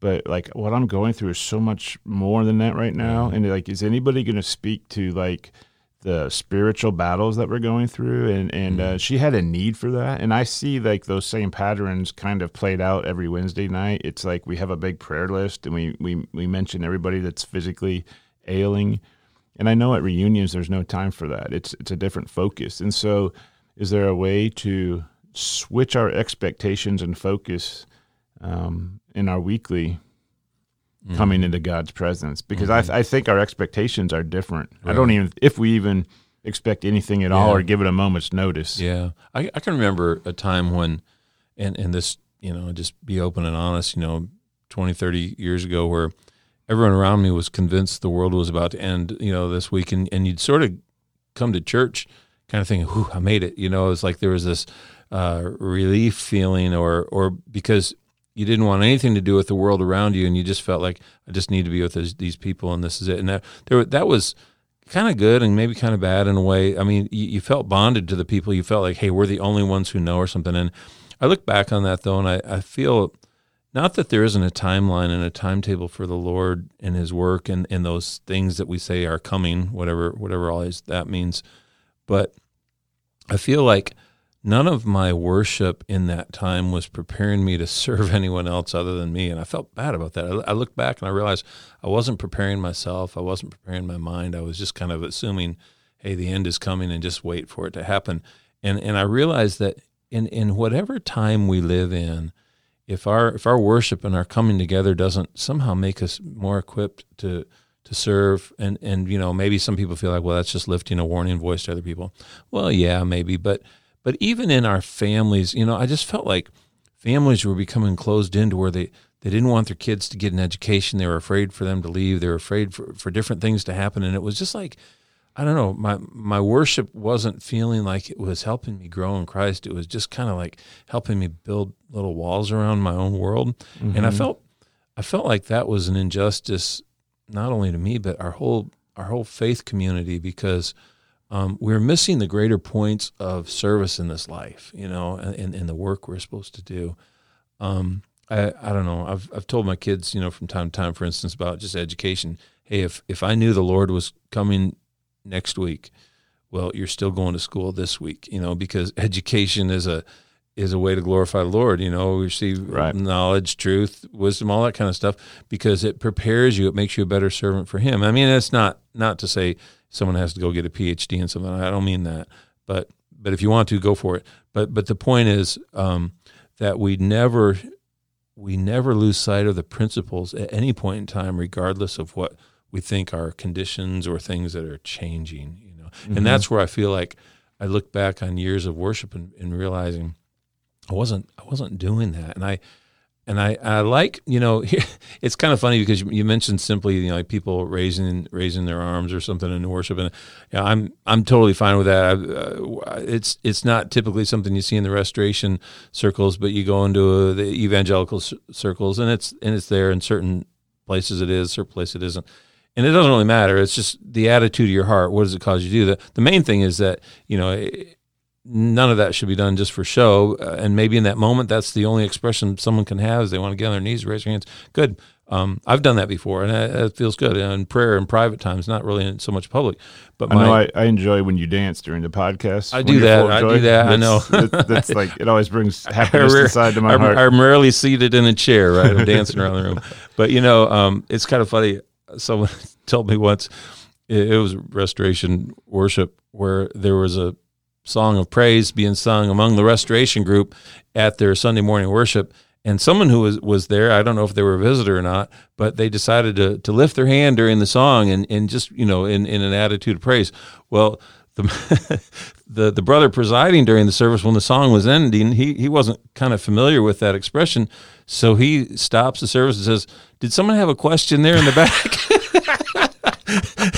but like what I'm going through is so much more than that right now. And like, is anybody going to speak to like the spiritual battles that we're going through? And and uh, she had a need for that, and I see like those same patterns kind of played out every Wednesday night. It's like we have a big prayer list, and we we we mention everybody that's physically ailing. And I know at reunions there's no time for that. It's it's a different focus. And so, is there a way to switch our expectations and focus? um, in our weekly coming into God's presence because I, I think our expectations are different. I don't even if we even expect anything at all or give it a moment's notice. Yeah, I, I can remember a time when, and and this, you know, just be open and honest, you know, 20, 30 years ago, where everyone around me was convinced the world was about to end, you know, this week, and, and you'd sort of come to church, kind of thinking, "Whew, I made it," you know, it's like there was this uh, relief feeling, or or because you didn't want anything to do with the world around you, and you just felt like I just need to be with these, these people, and this is it, and that there that was kind of good and maybe kind of bad in a way. I mean, you, you felt bonded to the people. You felt like, hey, we're the only ones who know or something. And I look back on that though, and I, I feel not that there isn't a timeline and a timetable for the Lord and His work and, and those things that we say are coming, whatever whatever all that means, but I feel like none of my worship in that time was preparing me to serve anyone else other than me. And I felt bad about that. I, I look back and I realized I wasn't preparing myself. I wasn't preparing my mind. I was just kind of assuming, hey, the end is coming and just wait for it to happen. And, and I realized that in, in whatever time we live in, if our if our worship and our coming together doesn't somehow make us more equipped to to serve and and you know maybe some people feel like well that's just lifting a warning voice to other people. Well yeah maybe but but even in our families you know i just felt like families were becoming closed in to where they they didn't want their kids to get an education. They were afraid for them to leave. They were afraid for, for different things to happen. And it was just like i don't know my my worship wasn't feeling like it was helping me grow in christ it was just kind of like helping me build little walls around my own world and i felt i felt like that was an injustice not only to me but our whole our whole faith community because um, we're missing the greater points of service in this life, you know, and, and the work we're supposed to do. Um, I, I don't know. I've, I've told my kids, you know, from time to time, for instance, about just education. Hey, if, if I knew the Lord was coming next week, well, you're still going to school this week, you know, because education is a, is a way to glorify the Lord. You know, receive Right. knowledge, truth, wisdom, all that kind of stuff, because it prepares you. It makes you a better servant for Him. I mean, that's not not to say someone has to go get a PhD in something. I don't mean that, but but if you want to, go for it. But but the point is um, that we never we never lose sight of the principles at any point in time, regardless of what we think are conditions or things that are changing. You know, Mm-hmm. and that's where I feel like I look back on years of worship and, and realizing I wasn't I wasn't doing that, and I and I, I like you know it's kind of funny because you mentioned simply you know like people raising raising their arms or something in worship and you know, I'm I'm totally fine with that. I, uh, it's it's not typically something you see in the restoration circles, but you go into uh, the evangelical circles and it's and it's there in certain places it is, certain places it isn't. And it doesn't really matter. It's just the attitude of your heart. What does it cause you to do? The, the main thing is that, you know, it- none of that should be done just for show. Uh, and maybe in that moment, that's the only expression someone can have is they want to get on their knees, raise their hands. Good. Um, I've done that before, and it, it feels good. And prayer in private times, not really in so much public. But I know I, I enjoy when you dance during the podcast. I do that. I do that. I know. that- that's like it always brings happiness inside to my I'm, heart. I'm rarely seated in a chair, right? I'm dancing around the room. But you know, um, it's kind of funny. Someone told me once it, was restoration worship where there was a song of praise being sung among the restoration group at their Sunday morning worship. And someone who was, was there, I don't know if they were a visitor or not, but they decided to, to lift their hand during the song and, and just, you know, in, in an attitude of praise. Well, the, the the brother presiding during the service when the song was ending, he he wasn't kind of familiar with that expression, so he stops the service and says, "Did someone have a question there in the back?"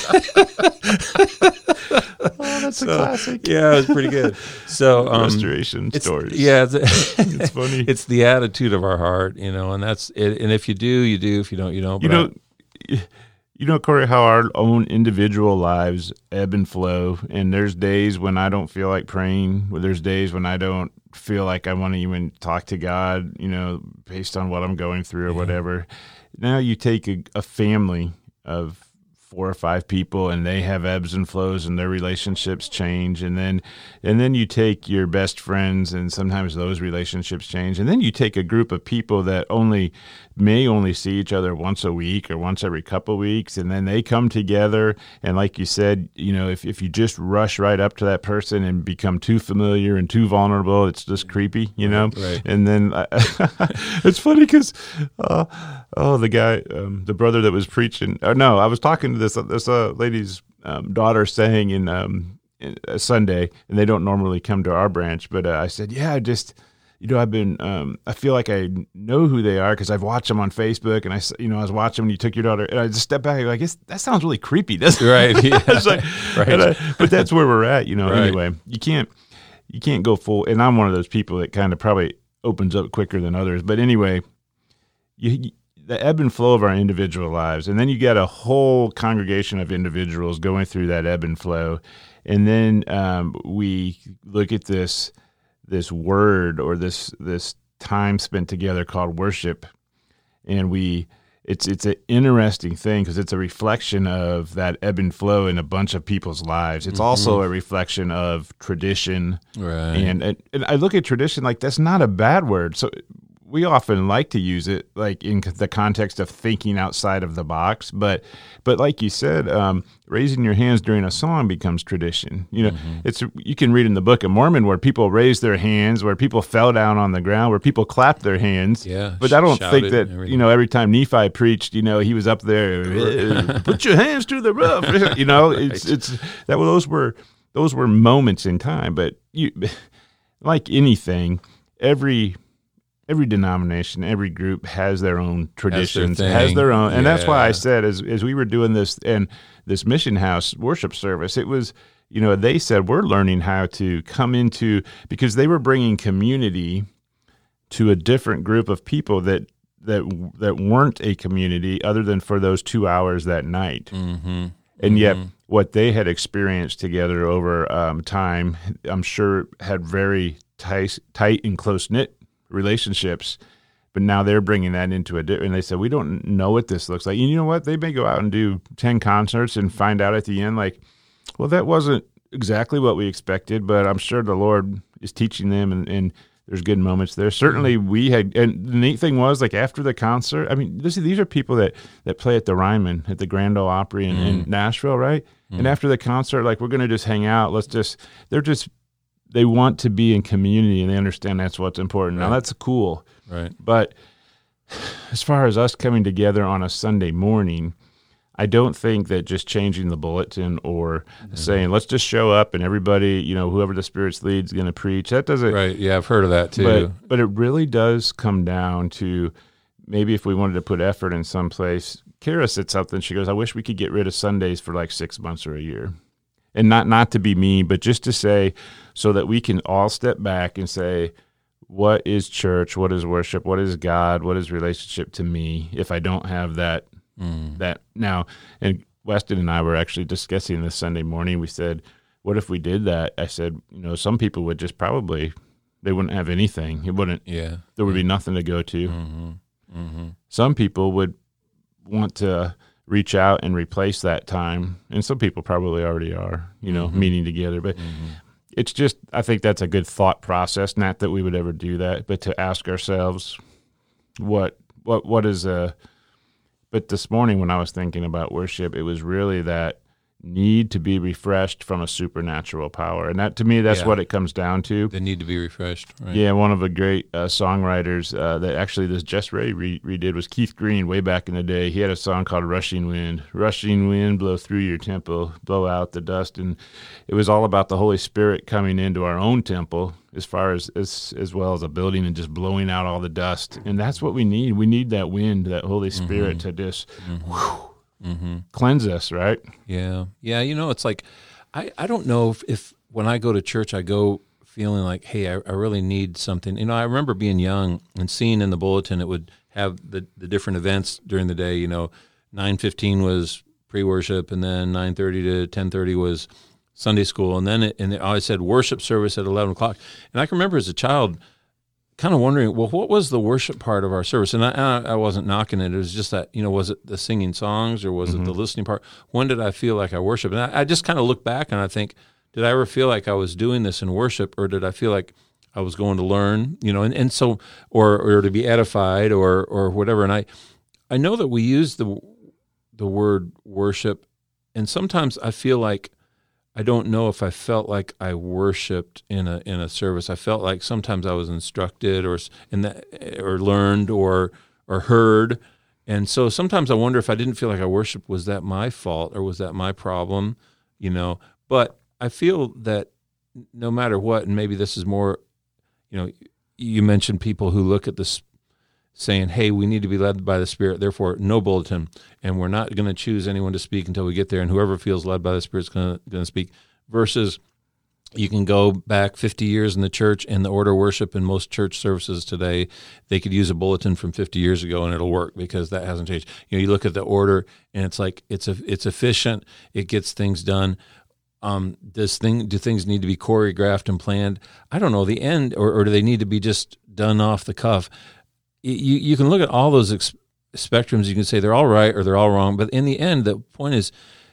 oh, that's a classic. yeah, it was pretty good. So um, Restoration it's- stories. Yeah, it's, It's funny. It's the attitude of our heart, you know, and that's it. And if you do, you do. If you don't, you don't. you But I- know, you know, Corey, how our own individual lives ebb and flow. And there's days when I don't feel like praying. There's days when I don't feel like I want to even talk to God. You know, based on what I'm going through or whatever. Now you take a, a family of four or five people and they have ebbs and flows and their relationships change and then and then you take your best friends and sometimes those relationships change and then you take a group of people that only may only see each other once a week or once every couple of weeks and then they come together and like you said you know if, if you just rush right up to that person and become too familiar and too vulnerable it's just creepy you know right. and then it's funny because uh, oh the guy um, the brother that was preaching uh, no i was talking to this this uh, lady's um, daughter saying in um, uh, sunday and they don't normally come to our branch but uh, i said yeah just you know i've been um, i feel like i know who they are because i've watched them on facebook and i you know i was watching when you took your daughter and i just stepped back like it's, that sounds really creepy doesn't it Right, yeah. Like- Right. I- but that's where we're at you know Right. anyway you can't you can't go full and i'm one of those people that kind of probably opens up quicker than others but anyway you, you- the ebb and flow of our individual lives and then you get a whole congregation of individuals going through that ebb and flow and then um, we look at this this word or this this time spent together called worship and we it's it's an interesting thing because it's a reflection of that ebb and flow in a bunch of people's lives. It's mm-hmm. also a reflection of tradition, right. and, and and I look at tradition like that's not a bad word. So we often like to use it like in the context of thinking outside of the box, but but like you said, um, raising your hands during a song becomes tradition. You know, it's you can read in the Book of Mormon where people raised their hands, where people fell down on the ground, where people clapped their hands. Yeah, but I don't think that you know every time Nephi preached, you know, he was up there, "Uh, put your hands to the roof. You know, it's it's that those were those were moments in time. But you, like anything, every every denomination, every group has their own traditions, has their own, and that's why I said as as we were doing this and this mission house worship service, it was. You know, they said we're learning how to come into because they were bringing community to a different group of people that that that weren't a community other than for those two hours that night mm-hmm. and yet what they had experienced together over um, time, I'm sure had very tight, tight and close knit relationships. But now they're bringing that into a and they said we don't know what this looks like. And you know what? They may go out and do ten concerts and find out at the end like, well, that wasn't exactly what we expected. But I'm sure the Lord is teaching them, and, and there's good moments there. Certainly, mm-hmm. we had, and the neat thing was like after the concert. I mean, this, these are people that that play at the Ryman at the Grand Ole Opry in, in mm-hmm. Nashville, right? And mm-hmm. after the concert, like we're gonna just hang out. Let's just. They're just. They want to be in community, and they understand that's what's important. Now that's cool. Right. But as far as us coming together on a Sunday morning, I don't think that just changing the bulletin or mm-hmm. saying let's just show up and everybody, you know, whoever the spirits leads is going to preach. That doesn't. Right. Yeah, I've heard of that too. But but it really does come down to maybe if we wanted to put effort in some place. Kara said something. She goes, "I wish we could get rid of Sundays for like six months or a year." And not not to be mean, but just to say, so that we can all step back and say, what is church? What is worship? What is God? What is relationship to me? If I don't have that, Mm. that now, and Weston and I were actually discussing this Sunday morning. We said, what if we did that? I said, you know, some people would just probably they wouldn't have anything. It wouldn't. yeah. There would be nothing to go to. Mm-hmm. Mm-hmm. Some people would want to reach out and replace that time, and some people probably already are. You know, Mhm. meeting together, but Mm-hmm. it's just I think that's a good thought process. Not that we would ever do that, but to ask ourselves what what what is a. But this morning when I was thinking about worship, it was really that need to be refreshed from a supernatural power, and that to me that's Yeah. what it comes down to. They need to be refreshed. Right. Yeah, one of the great uh, songwriters uh, that actually this Jess Ray re- redid was Keith Green way back in the day. He had a song called "Rushing Wind." Rushing wind, blow through your temple, blow out the dust, and it was all about the Holy Spirit coming into our own temple, as far as as as well as a building, and just blowing out all the dust. And that's what we need. We need that wind, that Holy Spirit, to just Mm-hmm. Cleanse us, right? Yeah. Yeah. You know, it's like, I, I don't know if, if when I go to church, I go feeling like, hey, I, I really need something. You know, I remember being young and seeing in the bulletin it would have the, the different events during the day. You know, 9.15 was pre-worship and then 9.30 to 10.30 was Sunday school. And then it, and it always said worship service at 11 o'clock. And I can remember as a child kind of wondering, well, what was the worship part of our service? And I, I, wasn't knocking it. It was just that, you know, was it the singing songs or was it the mm-hmm. listening part? When did I feel like I worship? And I, I just kind of look back and I think, did I ever feel like I was doing this in worship or did I feel like I was going to learn, you know, and, and so, or, or to be edified or, or whatever. And I, I know that we use the, the word worship and sometimes I feel like I don't know if I felt like I worshipped in a in a service. I felt like sometimes I was instructed or in that or learned or or heard, and so sometimes I wonder if I didn't feel like I worshiped. Was that my fault or was that my problem? You know, but I feel that no matter what, and maybe this is more, you know, you mentioned people who look at this saying, "Hey, we need to be led by the Spirit. Therefore, no bulletin, and we're not going to choose anyone to speak until we get there. And whoever feels led by the Spirit is going to speak." Versus, you can go back 50 years in the church and the order of worship in most church services today. They could use a bulletin from 50 years ago and it'll work because that hasn't changed. You know, you look at the order and it's like it's a, it's efficient. It gets things done um, does thing do things need to be choreographed and planned? I don't know. The end, or, or do they need to be just done off the cuff? You you can look at all those ex- spectrums. You can say they're all right or they're all wrong. But in the end, the point is,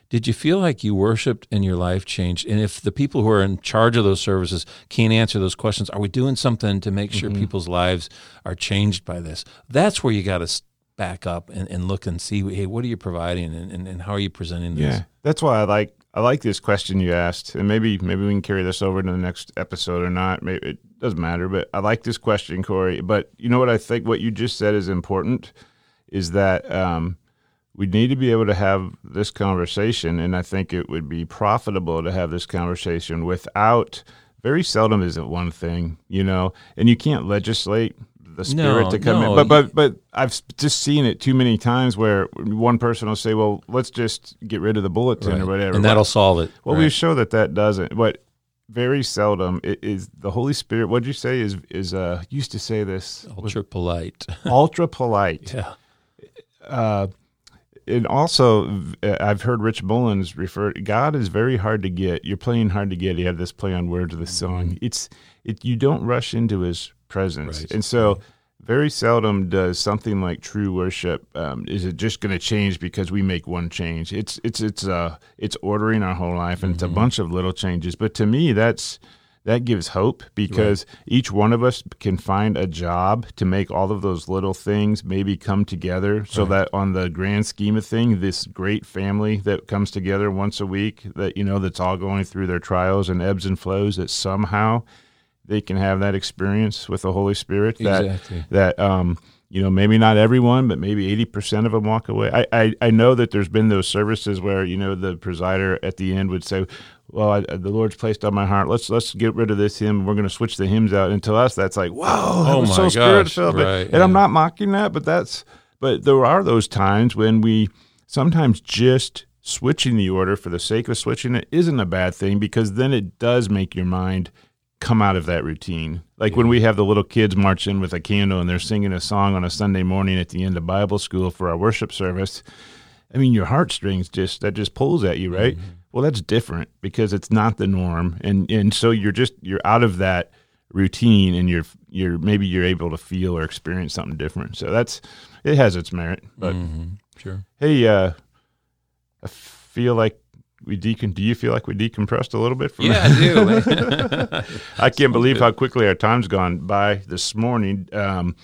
did you feel like you worshipped and your life changed? And if the people who are in charge of those services can't answer those questions, are we doing something to make sure mm-hmm. people's lives are changed by this? That's where you got to back up and, and look and see, hey, what are you providing and, and, and how are you presenting this? Yeah, that's why I like I like this question you asked, and maybe maybe we can carry this over to the next episode or not. Maybe it doesn't matter, but I like this question, Corey. But you know what I think? What you just said is important. Is that um, we need to be able to have this conversation, and I think it would be profitable to have this conversation without. Very seldom is it one thing, you know, and you can't legislate the spirit No, to come no, in. But but but I've just seen it too many times where one person will say, "Well, let's just get rid of the bulletin Right. or whatever." And that'll solve it. well, right? we show that that doesn't. But very seldom it is the Holy Spirit. What'd you say is is uh used to say this ultra polite. ultra polite. yeah. Uh, and also uh, I've heard Rich Mullins refer. God is very hard to get. You're playing hard to get. He had this play on words of the song. It's it. You don't rush into His presence, Right. and so very seldom does something like true worship. Um, is it just going to change because we make one change? It's it's it's uh it's ordering our whole life, and it's a bunch of little changes. But to me, that's that gives hope because each one of us can find a job to make all of those little things maybe come together so that on the grand scheme of thing this great family that comes together once a week that you know that's all going through their trials and ebbs and flows that somehow they can have that experience with the holy spirit that Exactly. that um you know maybe not everyone but maybe 80% of them walk away. I, I i know that there's been those services where you know the presider at the end would say well I, the lord's placed on my heart. Let's let's get rid of this hymn. We're going to switch the hymns out. And to us that's like whoa that Oh was my so spirit filled right, and i'm not mocking that but that's but there are those times when we sometimes just switching the order for the sake of switching it isn't a bad thing because then it does make your mind come out of that routine. Like when we have the little kids march in with a candle and they're singing a song on a Sunday morning at the end of Bible school for our worship service. I mean, your heartstrings just that just pulls at you, right? Well, that's different because it's not the norm, and and so you're just you're out of that routine, and you're you're maybe you're able to feel or experience something different. So that's it has its merit. But Mhm. Sure. hey, uh, I feel like we decon. Do you feel like we decompressed a little bit from Yeah, I do. I can't believe how quickly our time's gone by this morning. Um,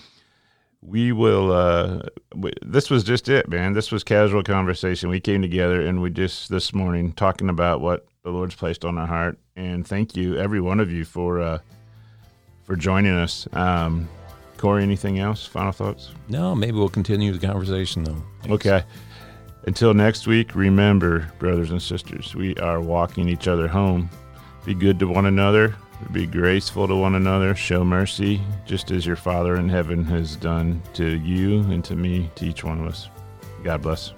we will. Uh, w- this was just it, man. This was casual conversation. We came together and we just this morning talking about what the Lord's placed on our heart. And thank you, every one of you, for uh, for joining us. Um, Corey, anything else? Final thoughts? no, maybe we'll continue the conversation though. Okay. Until next week, remember, brothers and sisters, we are walking each other home. Be good to one another, be graceful to one another, show mercy, just as your Father in heaven has done to you and to me, to each one of us. God bless.